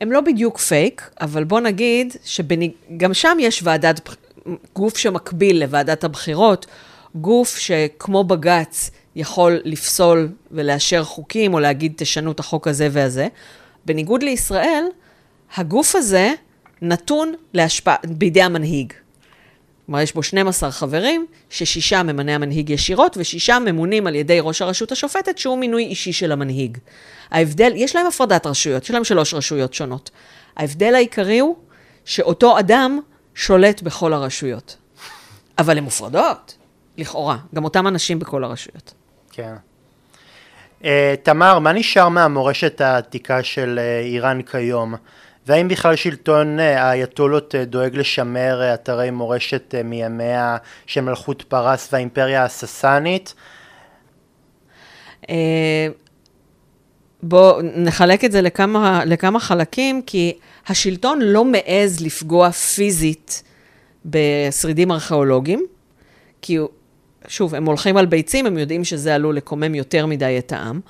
הן לא בדיוק פייק, אבל בוא נגיד שגם שם יש ועדת, גוף שמקביל לוועדת הבחירות, גוף שכמו בג"ץ יכול לפסול ולאשר חוקים, או להגיד תשנו את החוק הזה והזה. בניגוד לישראל, הגוף הזה נתון להשפעה בידי המנהיג. כלומר, יש בו 12 חברים, ששישה ממנה המנהיג ישירות, ושישה ממונים על ידי ראש הרשות השופטת, שהוא מינוי אישי של המנהיג. ההבדל, יש להם הפרדת רשויות, יש להם שלוש רשויות שונות. ההבדל העיקרי הוא שאותו אדם שולט בכל הרשויות. אבל הן מופרדות, לכאורה. גם אותם אנשים בכל הרשויות. כן. Uh, תמר, מה נשאר מהמורשת העתיקה של uh, איראן כיום? והאם בכלל שלטון אה, האייתולות אה, דואג לשמר אה, אתרי מורשת מימיה של מלכות פרס והאימפריה הססנית? בואו נחלק את זה לכמה, לכמה חלקים, כי השלטון לא מעז לפגוע פיזית בשרידים ארכיאולוגיים, כי שוב, הם הולכים על ביצים, הם יודעים שזה עלול לקומם יותר מדי את העם.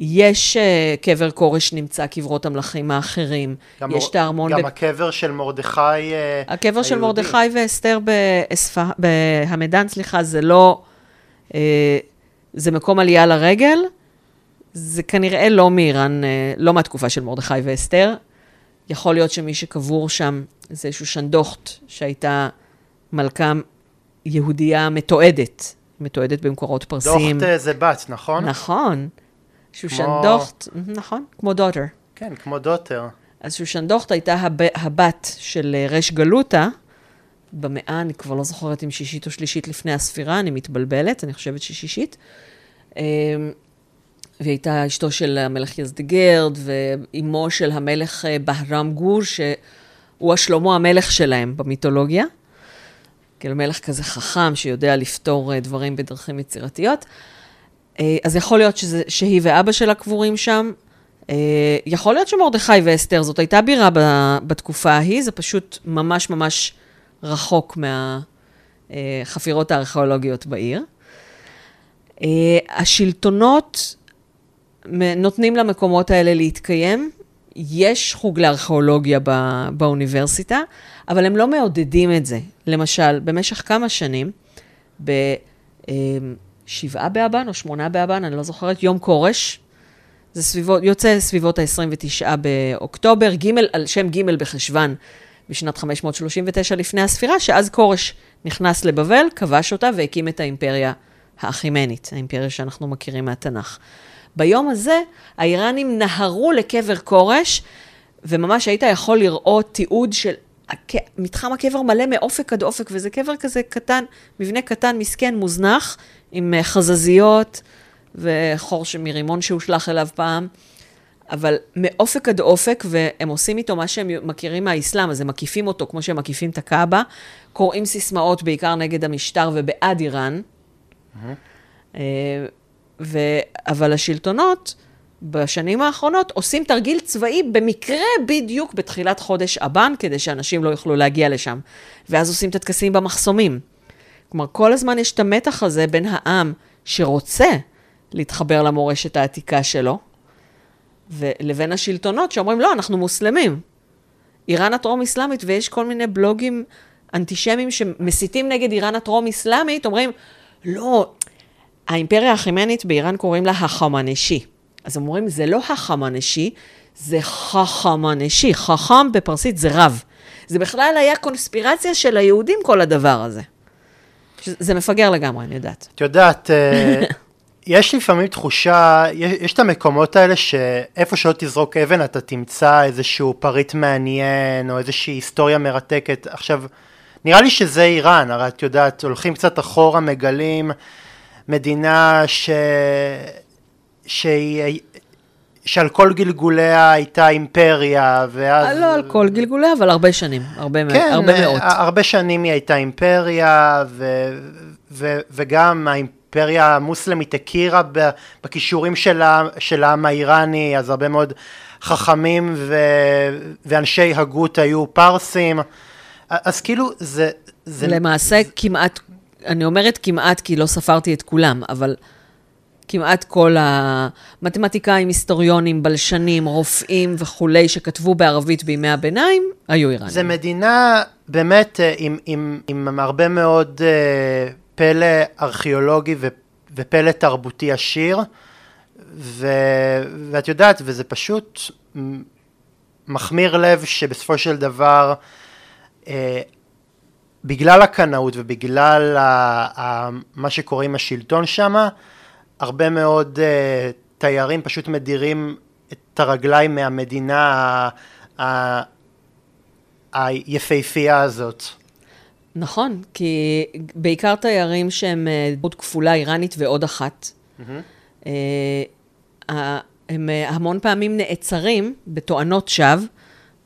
יש uh, קבר כורש נמצא, קברות המלכים האחרים. גם, יש את הארמון... גם ב... הקבר של מרדכי. Uh, הקבר היהודי. של מרדכי ואסתר באספה, בהמדן, סליחה, זה לא... Uh, זה מקום עלייה לרגל. זה כנראה לא מאיראן, uh, לא מהתקופה של מרדכי ואסתר. יכול להיות שמי שקבור שם זה איזשהו שנדוכט, שהייתה מלכה יהודייה מתועדת, מתועדת במקורות פרסיים. דוכט זה בת, נכון? נכון. שושן כמו... נכון, כמו דוטר. כן, כמו דוטר. אז שושן דוכט הייתה הב... הבת של אה, רש גלותה, במאה, אני כבר לא זוכרת אם שישית או שלישית לפני הספירה, אני מתבלבלת, אני חושבת ששישית. אמ, והיא הייתה אשתו של המלך יזדגרד, ואימו של המלך אה, בהרם גור, שהוא השלמה המלך שלהם במיתולוגיה. כאילו מלך כזה חכם, שיודע לפתור אה, דברים בדרכים יצירתיות. אה, אז יכול להיות שזה, שהיא ואבא שלה קבורים שם. אה, יכול להיות שמרדכי ואסתר, זאת הייתה בירה בתקופה ההיא, זה פשוט ממש ממש רחוק מהחפירות הארכיאולוגיות בעיר. אה, השלטונות נותנים למקומות האלה להתקיים, יש חוג לארכיאולוגיה בא, באוניברסיטה, אבל הם לא מעודדים את זה. למשל, במשך כמה שנים, בשבעה באבן או שמונה באבן, אני לא זוכרת, יום כורש, זה סביבות, יוצא סביבות ה-29 באוקטובר, ג' על שם ג' בחשוון בשנת 539 לפני הספירה, שאז כורש נכנס לבבל, כבש אותה והקים את האימפריה האחימנית, האימפריה שאנחנו מכירים מהתנ"ך. ביום הזה האיראנים נהרו לקבר כורש, וממש היית יכול לראות תיעוד של מתחם הקבר מלא מאופק עד אופק, וזה קבר כזה קטן, מבנה קטן, מסכן, מוזנח, עם אה, חזזיות וחור מרימון שהושלך אליו פעם. אבל מאופק עד אופק, והם עושים איתו מה שהם מכירים מהאסלאם, אז הם מקיפים אותו כמו שהם מקיפים את הקאבה, קוראים סיסמאות בעיקר נגד המשטר ובעד איראן. Mm-hmm. ו... אבל השלטונות בשנים האחרונות עושים תרגיל צבאי במקרה בדיוק בתחילת חודש אבן, כדי שאנשים לא יוכלו להגיע לשם. ואז עושים את הטקסים במחסומים. כלומר, כל הזמן יש את המתח הזה בין העם שרוצה להתחבר למורשת העתיקה שלו, ולבין השלטונות שאומרים, לא, אנחנו מוסלמים. איראן הטרום-אסלאמית, ויש כל מיני בלוגים אנטישמיים שמסיתים נגד איראן הטרום-אסלאמית, אומרים, לא, האימפריה החימנית באיראן קוראים לה החמנשי. אז אומרים, זה לא החמנשי, זה חכמנשי. חכם בפרסית זה רב. זה בכלל היה קונספירציה של היהודים, כל הדבר הזה. זה מפגר לגמרי, אני יודעת. את יודעת, אה, יש לפעמים תחושה, יש, יש את המקומות האלה שאיפה שלא תזרוק אבן אתה תמצא איזשהו פריט מעניין או איזושהי היסטוריה מרתקת. עכשיו, נראה לי שזה איראן, הרי את יודעת, הולכים קצת אחורה, מגלים מדינה ש... שהיא... שעל כל גלגוליה הייתה אימפריה, ואז... לא על כל גלגוליה, אבל הרבה שנים, הרבה, כן, הרבה מאות. הרבה שנים היא הייתה אימפריה, ו... ו... וגם האימפריה המוסלמית הכירה בכישורים של העם האיראני, אז הרבה מאוד חכמים ו... ואנשי הגות היו פרסים. אז כאילו זה... זה למעשה זה... כמעט, אני אומרת כמעט כי לא ספרתי את כולם, אבל כמעט כל המתמטיקאים, היסטוריונים, בלשנים, רופאים וכולי, שכתבו בערבית בימי הביניים, היו איראנים. זו מדינה באמת אה, עם, עם, עם הרבה מאוד uh, פלא ארכיאולוגי ופלא תרבותי עשיר, ו, ואת יודעת, וזה פשוט מחמיר לב שבסופו של דבר, uh, בגלל הקנאות ובגלל ה, ה, מה שקורה עם השלטון שמה, הרבה מאוד uh, תיירים פשוט מדירים את הרגליים מהמדינה היפהפייה הזאת. נכון, כי בעיקר תיירים שהם אה, דמות כפולה איראנית ועוד אחת, mm-hmm. הם המון פעמים נעצרים בתואנות שווא,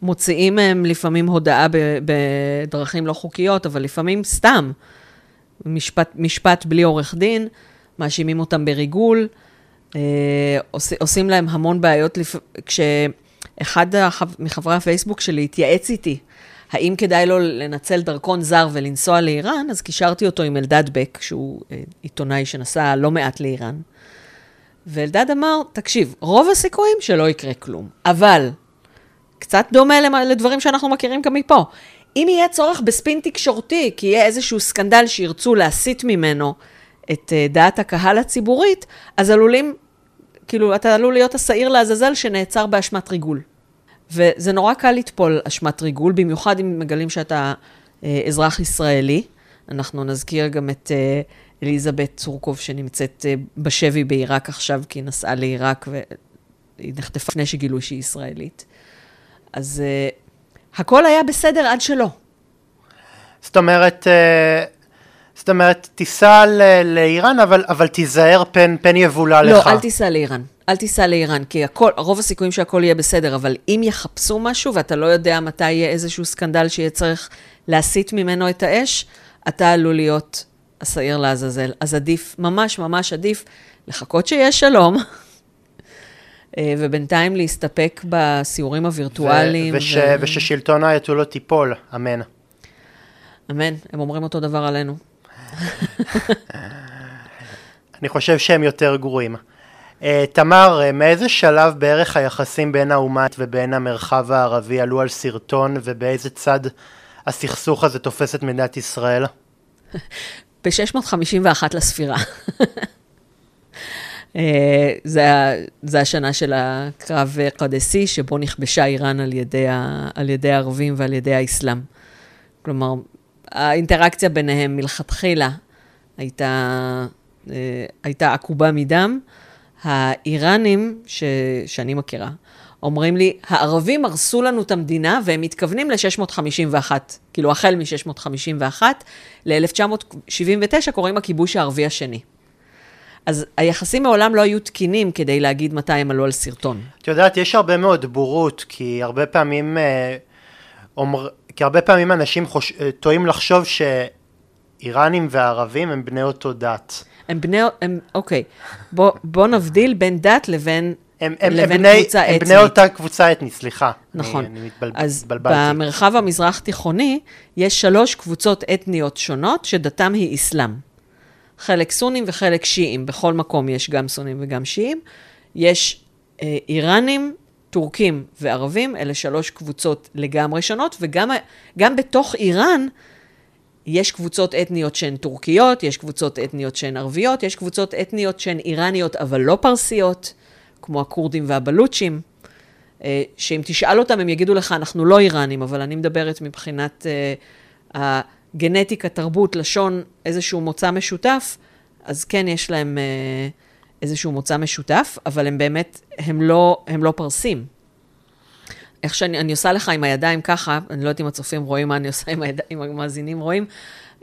מוציאים מהם לפעמים הודעה בדרכים לא חוקיות, אבל לפעמים סתם, משפט, משפט בלי עורך דין, מאשימים אותם בריגול, אה, עוש, עושים להם המון בעיות. לפ... כשאחד מחברי הפייסבוק שלי התייעץ איתי, האם כדאי לו לנצל דרכון זר ולנסוע לאיראן, אז קישרתי אותו עם אלדד בק, שהוא אה, עיתונאי שנסע לא מעט לאיראן. ואלדד אמר, תקשיב, רוב הסיכויים שלא יקרה כלום, אבל קצת דומה לדברים שאנחנו מכירים גם מפה. אם יהיה צורך בספין תקשורתי, כי יהיה איזשהו סקנדל שירצו להסיט ממנו את אה, דעת הקהל הציבורית, אז עלולים, כאילו, אתה עלול להיות השעיר לעזאזל שנעצר באשמת ריגול. וזה נורא קל לטפול אשמת ריגול, במיוחד אם מגלים שאתה אה, אזרח ישראלי. אנחנו נזכיר גם את אה, אליזבת צורקוב, שנמצאת בשבי בעיראק עכשיו, כי היא נסעה לעיראק והיא נחטפה לפני שגילו שהיא ישראלית. אז הכל היה בסדר עד שלא. זאת אומרת, זאת אומרת, תיסע לאיראן, אבל, אבל תיזהר פן, פן יבולע לא, לך. לא, אל תיסע לאיראן. אל תיסע לאיראן, כי הכל, רוב הסיכויים שהכל יהיה בסדר, אבל אם יחפשו משהו ואתה לא יודע מתי יהיה איזשהו סקנדל שיהיה צריך להסיט ממנו את האש, אתה עלול להיות השעיר לעזאזל. אז עדיף, ממש ממש עדיף, לחכות שיש שלום, אה, ובינתיים להסתפק בסיורים הווירטואליים. וש, ו... וששלטון האייתולות תיפול, אמן. אמן, הם אומרים אותו דבר עלינו. אני חושב שהם יותר גרועים. אה, תמר, אה, מאיזה שלב בערך היחסים בין האומת ובין המרחב הערבי עלו על סרטון ובאיזה צד הסכסוך הזה תופס את מדינת ישראל? ב-651 לספירה. אה, זה, זה השנה של הקרב קדסי, שבו נכבשה איראן על ידי, ה, על ידי הערבים ועל ידי האסלאם. כלומר, האינטראקציה ביניהם מלכתחילה הייתה, הייתה עקובה מדם. האיראנים, ש... שאני מכירה, אומרים לי, הערבים הרסו לנו את המדינה והם מתכוונים ל-651, כאילו החל מ-651 ל-1979 קוראים הכיבוש הערבי השני. אז היחסים מעולם לא היו תקינים כדי להגיד מתי הם עלו על סרטון. את יודעת, יש הרבה מאוד בורות, כי הרבה פעמים, אה, אומר, כי הרבה פעמים אנשים חוש, אה, טועים לחשוב שאיראנים וערבים הם בני אותו דת. הם בני, הם, אוקיי, בוא, בוא נבדיל בין דת לבין, הם, הם, לבין הם בני, קבוצה הם אתנית. בני אותה קבוצה אתנית, סליחה. נכון. אני, אני מתבל, אז התבלבלתי. במרחב המזרח-תיכוני יש שלוש קבוצות אתניות שונות שדתם היא אסלאם. חלק סונים וחלק שיעים, בכל מקום יש גם סונים וגם שיעים. יש אה, איראנים, טורקים וערבים, אלה שלוש קבוצות לגמרי שונות, וגם גם בתוך איראן יש קבוצות אתניות שהן טורקיות, יש קבוצות אתניות שהן ערביות, יש קבוצות אתניות שהן איראניות אבל לא פרסיות, כמו הכורדים והבלוצ'ים, אה, שאם תשאל אותם הם יגידו לך, אנחנו לא איראנים, אבל אני מדברת מבחינת אה, הגנטיקה, תרבות, לשון, איזשהו מוצא משותף, אז כן יש להם אה, איזשהו מוצא משותף, אבל הם באמת, הם לא, הם לא פרסים. איך שאני אני עושה לך עם הידיים ככה, אני לא יודעת אם הצופים רואים מה אני עושה עם הידיים, אם המאזינים רואים,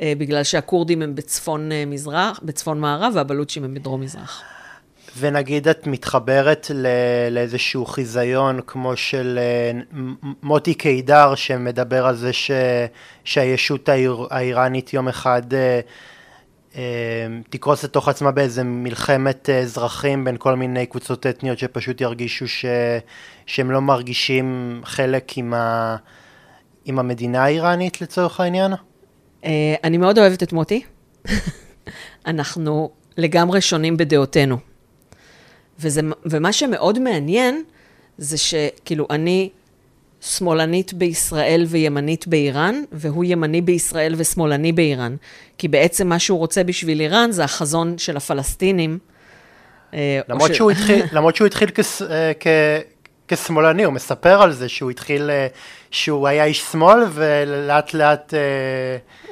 אה, בגלל שהכורדים הם בצפון אה, מזרח, בצפון מערב, והבלוצ'ים הם בדרום מזרח. ונגיד את מתחברת ל- לאיזשהו חיזיון כמו של אה, מוטי קידר שמדבר על זה ש- שהישות האיר- האיראנית יום אחד אה, תקרוס לתוך עצמה באיזה מלחמת אה, אזרחים בין כל מיני קבוצות אתניות שפשוט ירגישו ש- שהם לא מרגישים חלק עם, ה- עם המדינה האיראנית לצורך העניין? אה, אני מאוד אוהבת את מוטי. אנחנו לגמרי שונים בדעותינו. וזה, ומה שמאוד מעניין, זה שכאילו אני שמאלנית בישראל וימנית באיראן, והוא ימני בישראל ושמאלני באיראן. כי בעצם מה שהוא רוצה בשביל איראן זה החזון של הפלסטינים. אה, למרות של- שהוא התחיל, למרות שהוא התחיל כס, אה, כ, כשמאלני, הוא מספר על זה שהוא התחיל, אה, שהוא היה איש שמאל ולאט לאט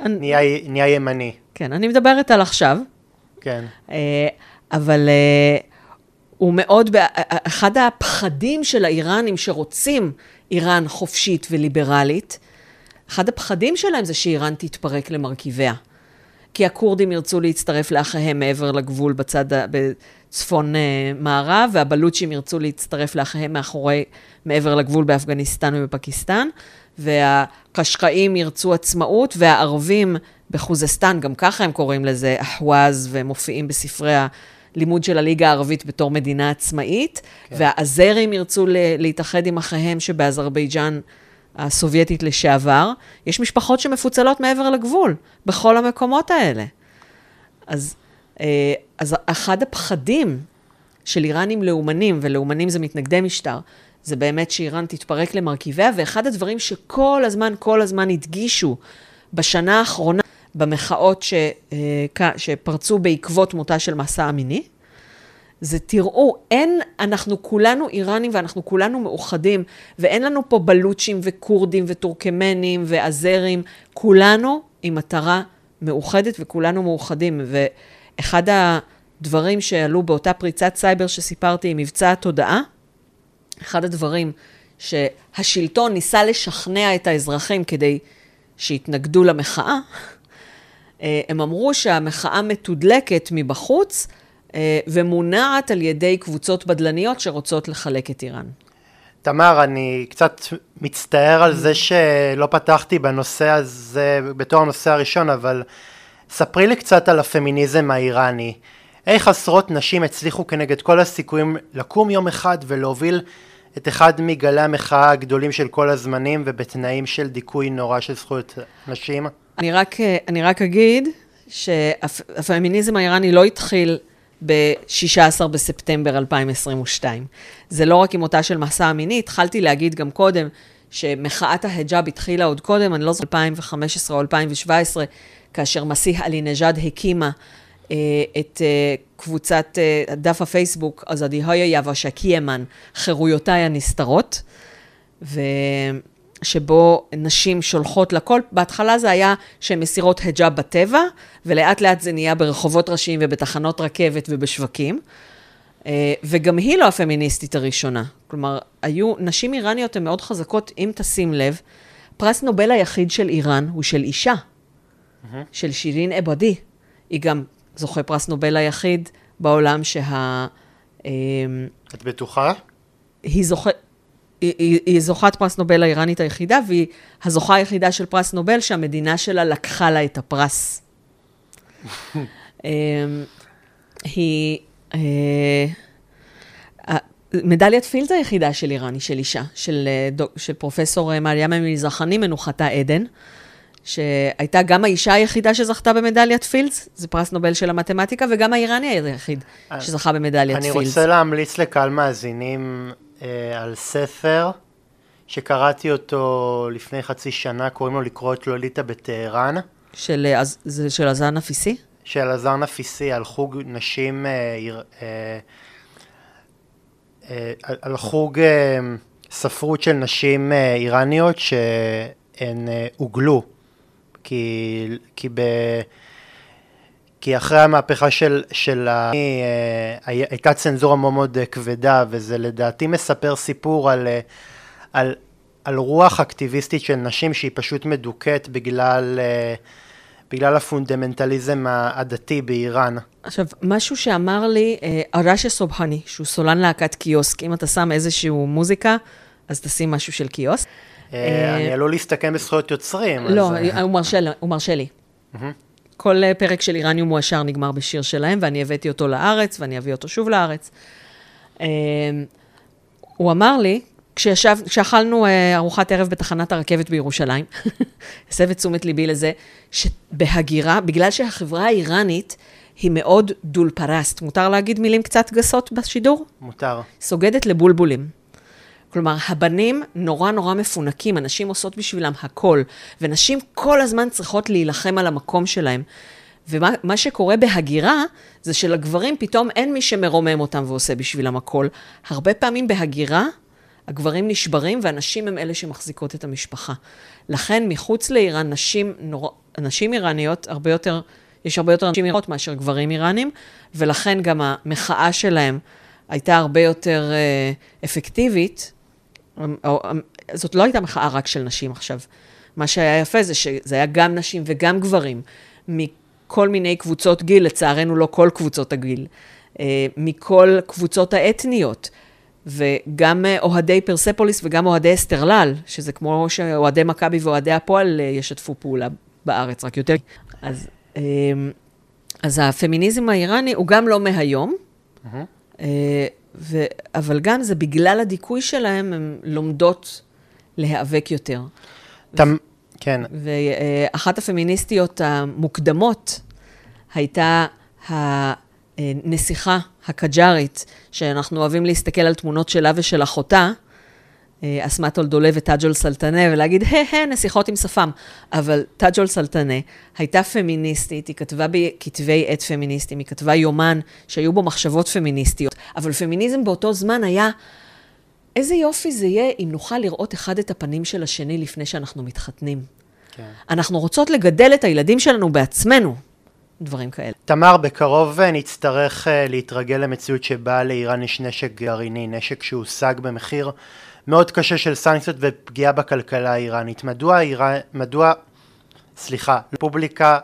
אני- נהיה, נהיה ימני. כן, אני מדברת על עכשיו. כן. אבל הוא מאוד, אחד הפחדים של האיראנים שרוצים איראן חופשית וליברלית, אחד הפחדים שלהם זה שאיראן תתפרק למרכיביה. כי הכורדים ירצו להצטרף לאחיהם מעבר לגבול בצד, בצפון אה, מערב, והבלוצ'ים ירצו להצטרף לאחיהם מאחורי, מעבר לגבול באפגניסטן ובפקיסטן, והקשקאים ירצו עצמאות, והערבים בחוזסטן, גם ככה הם קוראים לזה אחווז, והם מופיעים בספרי הלימוד של הליגה הערבית בתור מדינה עצמאית, כן. והאזרים ירצו ל- להתאחד עם אחיהם שבאזרבייג'אן הסובייטית לשעבר. יש משפחות שמפוצלות מעבר לגבול, בכל המקומות האלה. אז, אה, אז אחד הפחדים של איראנים לאומנים, ולאומנים זה מתנגדי משטר, זה באמת שאיראן תתפרק למרכיביה, ואחד הדברים שכל הזמן, כל הזמן הדגישו בשנה האחרונה, במחאות ש, אה, שפרצו בעקבות מותה של מסע המיני, זה תראו, אין, אנחנו כולנו איראנים ואנחנו כולנו מאוחדים, ואין לנו פה בלוצ'ים וכורדים וטורקמנים ואזרים, כולנו עם מטרה מאוחדת וכולנו מאוחדים. ואחד הדברים שעלו באותה פריצת סייבר שסיפרתי עם מבצע התודעה, אחד הדברים שהשלטון ניסה לשכנע את האזרחים כדי שיתנגדו למחאה, אה, הם אמרו שהמחאה מתודלקת מבחוץ אה, ומונעת על ידי קבוצות בדלניות שרוצות לחלק את איראן. תמר, אני קצת מצטער על זה שלא פתחתי בנושא הזה בתור הנושא הראשון, אבל ספרי לי קצת על הפמיניזם האיראני. איך עשרות נשים הצליחו כנגד כל הסיכויים לקום יום אחד ולהוביל את אחד מגלי המחאה הגדולים של כל הזמנים ובתנאים של דיכוי נורא של זכויות נשים? אני רק, אה, אני רק אגיד שהפמיניזם האיראני לא התחיל ב-16 בספטמבר 2022. זה לא רק עם מותה של מסע המיני, התחלתי להגיד גם קודם שמחאת ההיג'אב התחילה עוד קודם, אני לא זוכרת, 2015 או 2017, כאשר מסיח עלי נג'אד הקימה אה, את אה, קבוצת אה, דף הפייסבוק, אז הדיהויה יבשה קיימן, חירויותיי הנסתרות, ושבו נשים שולחות לכל, בהתחלה זה היה שהן מסירות היג'אב בטבע, ולאט לאט זה נהיה ברחובות ראשיים ובתחנות רכבת ובשווקים. וגם היא לא הפמיניסטית הראשונה. כלומר, היו, נשים איראניות הן מאוד חזקות, אם תשים לב, פרס נובל היחיד של איראן הוא של אישה, mm-hmm. של שירין עבדי. היא גם זוכה פרס נובל היחיד בעולם שה... אמ, את בטוחה? היא זוכה... היא, היא, היא זוכת פרס נובל האיראנית היחידה, והיא הזוכה היחידה של פרס נובל שהמדינה שלה לקחה לה את הפרס. אמ, היא... אה, מדליית פילד היחידה של איראן היא של אישה, של, אה, של פרופסור אה, מרים מירזחאני, מנוחתה עדן. שהייתה גם האישה היחידה שזכתה במדליית פילדס, זה פרס נובל של המתמטיקה, וגם האיראני היחיד שזכה במדליית פילדס. אני רוצה להמליץ לקהל מאזינים על ספר שקראתי אותו לפני חצי שנה, קוראים לו לקרוא את לוליטה בטהרן. של, אה, זה של אזאר נפיסי? של אזאר נפיסי, על חוג נשים, אה, אה, אה, על חוג אה, ספרות של נשים אה, איראניות שהן אה, הוגלו. כי, כי, ב, כי אחרי המהפכה של, של ה... אה, הייתה צנזורה מאוד מאוד כבדה, וזה לדעתי מספר סיפור על, אה, על, על רוח אקטיביסטית של נשים שהיא פשוט מדוכאת בגלל... אה, בגלל הפונדמנטליזם הדתי באיראן. עכשיו, משהו שאמר לי אראש סובחאני, שהוא סולן להקת קיוסק, אם אתה שם איזושהי מוזיקה, אז תשים משהו של קיוסק. אה, אני עלול להסתכן בזכויות יוצרים. לא, אה, הוא מרשה לי. כל אה, פרק של איראניום מועשר נגמר בשיר שלהם, ואני הבאתי אותו לארץ, ואני אביא אותו שוב לארץ. הוא אמר לי, כשישב, כשאכלנו ארוחת ערב בתחנת הרכבת בירושלים, הסב את תשומת ליבי לזה, שבהגירה, בגלל שהחברה האיראנית היא מאוד דול פרסט, מותר להגיד מילים קצת גסות בשידור? מותר. סוגדת לבולבולים. כלומר, הבנים נורא נורא מפונקים, הנשים עושות בשבילם הכל, ונשים כל הזמן צריכות להילחם על המקום שלהם. ומה שקורה בהגירה, זה שלגברים פתאום אין מי שמרומם אותם ועושה בשבילם הכל. הרבה פעמים בהגירה, הגברים נשברים והנשים הם אלה שמחזיקות את המשפחה. לכן, מחוץ לאיראן, נשים, נור... נשים איראניות, הרבה יותר, יש הרבה יותר נשים איראניות מאשר גברים איראנים, ולכן גם המחאה שלהם הייתה הרבה יותר אה, אפקטיבית, זאת לא הייתה מחאה רק של נשים עכשיו. מה שהיה יפה זה שזה היה גם נשים וגם גברים, מכל מיני קבוצות גיל, לצערנו לא כל קבוצות הגיל, אה, מכל קבוצות האתניות, וגם אה, אוהדי פרספוליס וגם אוהדי אסטרלל, שזה כמו שאוהדי מכבי ואוהדי הפועל אה, ישתפו פעולה בארץ, רק יותר. אז, אז הפמיניזם האיראני הוא גם לא מהיום. Mm-hmm. ו... אבל גם זה בגלל הדיכוי שלהם, הן לומדות להיאבק יותר. תמ... כן. ואחת הפמיניסטיות המוקדמות הייתה הנסיכה הקג'ארית, שאנחנו אוהבים להסתכל על תמונות שלה ושל אחותה, אה, אסמת אולדולה וטאג'ול סלטנה, ולהגיד, הא, נסיכות עם שפם. אבל טאג'ול סלטנה הייתה פמיניסטית, היא כתבה בכתבי עת פמיניסטיים, היא כתבה יומן שהיו בו מחשבות פמיניסטיות, אבל פמיניזם באותו זמן היה, איזה יופי זה יהיה אם נוכל לראות אחד את הפנים של השני לפני שאנחנו מתחתנים. כן. אנחנו רוצות לגדל את הילדים שלנו בעצמנו. דברים כאלה. תמר, בקרוב אה, נצטרך אה, להתרגל למציאות שבה לאיראן יש נשק גרעיני, נשק שהושג במחיר מאוד קשה של סנקציות ופגיעה בכלכלה האיראנית. מדוע איראן, מדוע, סליחה, רפובליקה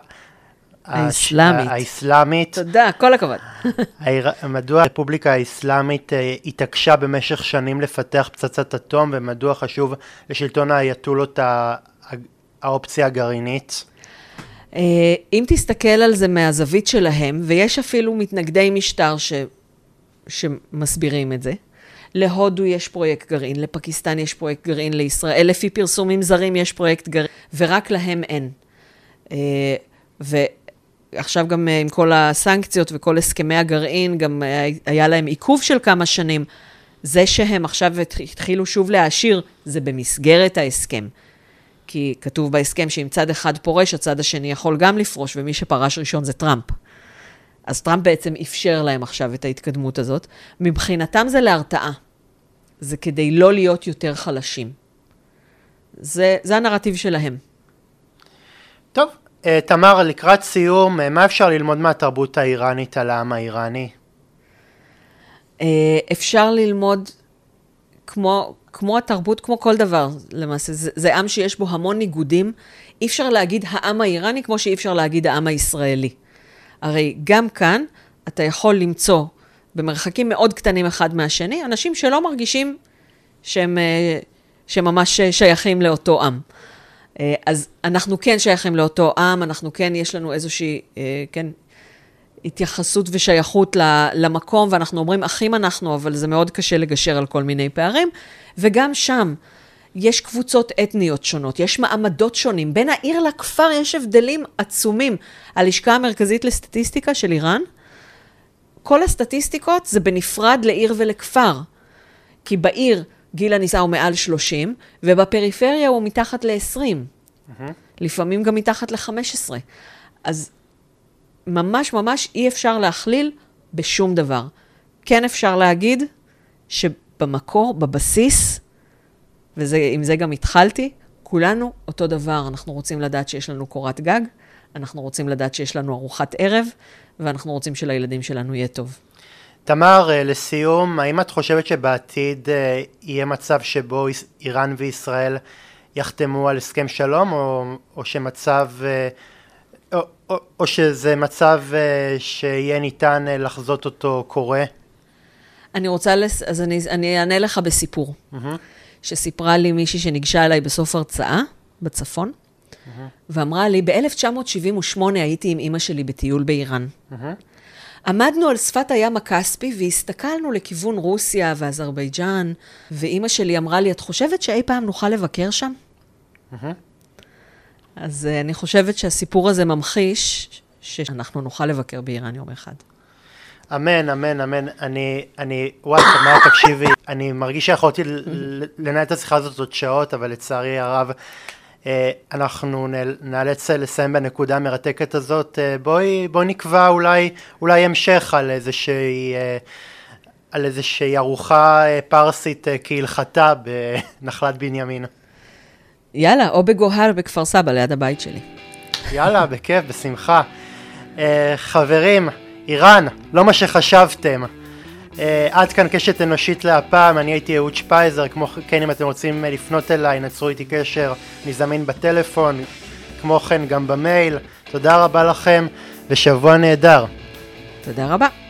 האסלאמית. האסלאמית. תודה, כל הכבוד. מדוע הרפובליקה האסלאמית אה, התעקשה במשך שנים לפתח פצצת אטום, ומדוע חשוב לשלטון האייתולות האופציה הגרעינית? אה, אם תסתכל על זה מהזווית שלהם, ויש אפילו מתנגדי משטר ש... שמסבירים את זה, להודו יש פרויקט גרעין, לפקיסטן יש פרויקט גרעין, לישראל, לפי פרסומים זרים יש פרויקט גרעין, ורק להם אין. אה, עכשיו גם עם כל הסנקציות וכל הסכמי הגרעין, גם היה להם עיכוב של כמה שנים. זה שהם עכשיו התחילו שוב להעשיר, זה במסגרת ההסכם. כי כתוב בהסכם שאם צד אחד פורש, הצד השני יכול גם לפרוש, ומי שפרש ראשון זה טראמפ. אז טראמפ בעצם אפשר להם עכשיו את ההתקדמות הזאת. מבחינתם זה להרתעה. זה כדי לא להיות יותר חלשים. זה, זה הנרטיב שלהם. טוב, אה, תמר, לקראת סיום, אה, מה אפשר ללמוד מהתרבות האיראנית על העם האיראני? אה, אפשר ללמוד כמו, כמו התרבות, כמו כל דבר, למעשה. זה, זה עם שיש בו המון ניגודים. אי אפשר להגיד העם האיראני כמו שאי אפשר להגיד העם הישראלי. הרי גם כאן אתה יכול למצוא במרחקים מאוד קטנים אחד מהשני, אנשים שלא מרגישים שהם, אה, שהם ממש שייכים לאותו עם. אה, אז אנחנו כן שייכים לאותו עם, אנחנו כן, יש לנו איזושהי, כן, התייחסות ושייכות למקום, ואנחנו אומרים, אחים אנחנו, אבל זה מאוד קשה לגשר על כל מיני פערים. וגם שם יש קבוצות אתניות שונות, יש מעמדות שונים. בין העיר לכפר יש הבדלים עצומים. הלשכה המרכזית לסטטיסטיקה של איראן, כל הסטטיסטיקות זה בנפרד לעיר ולכפר. כי בעיר גיל הנישא הוא מעל 30, ובפריפריה הוא מתחת ל-20. Mm-hmm. לפעמים גם מתחת ל-15. אז ממש ממש אי אפשר להכליל בשום דבר. כן אפשר להגיד שבמקור, בבסיס, ועם זה גם התחלתי, כולנו אותו דבר. אנחנו רוצים לדעת שיש לנו קורת גג, אנחנו רוצים לדעת שיש לנו ארוחת ערב, ואנחנו רוצים שלילדים שלנו יהיה טוב. תמר, אה, לסיום, האם את חושבת שבעתיד אה, יהיה מצב שבו איראן וישראל יחתמו על הסכם שלום, או, או שמצב... אה, או, או, או שזה מצב שיהיה ניתן לחזות אותו קורה? אני רוצה, לס... אז אני, אני אענה לך בסיפור. Mm-hmm. שסיפרה לי מישהי שניגשה אליי בסוף הרצאה בצפון, mm-hmm. ואמרה לי, ב-1978 הייתי עם אימא שלי בטיול באיראן. Mm-hmm. עמדנו על שפת הים הכספי והסתכלנו לכיוון רוסיה ואזרבייג'אן, ואימא שלי אמרה לי, את חושבת שאי פעם נוכל לבקר שם? Mm-hmm. אז uh, אני חושבת שהסיפור הזה ממחיש שאנחנו נוכל לבקר באיראן יום אחד. אמן, אמן, אמן. אני, אני, וואי, תמר, תקשיבי, אני מרגיש שיכולתי לנהל את השיחה הזאת עוד שעות, אבל לצערי הרב, אה, אנחנו נאלץ לסיים בנקודה המרתקת הזאת. אה, בואי, בואי נקבע אולי, אולי המשך על איזושהי, על איזושהי ארוחה פרסית כהלכתה בנחלת בנימין. יאללה, או בגוהר בכפר סבא, ליד הבית שלי. יאללה, בכיף, בשמחה. חברים, איראן, לא מה שחשבתם. Uh, עד כאן קשת אנושית להפעם, אני הייתי אהוד שפייזר, כמו כן אם אתם רוצים לפנות אליי, נצרו איתי קשר, אני זמין בטלפון, כמו כן גם במייל. תודה רבה לכם, ושבוע נהדר. תודה רבה.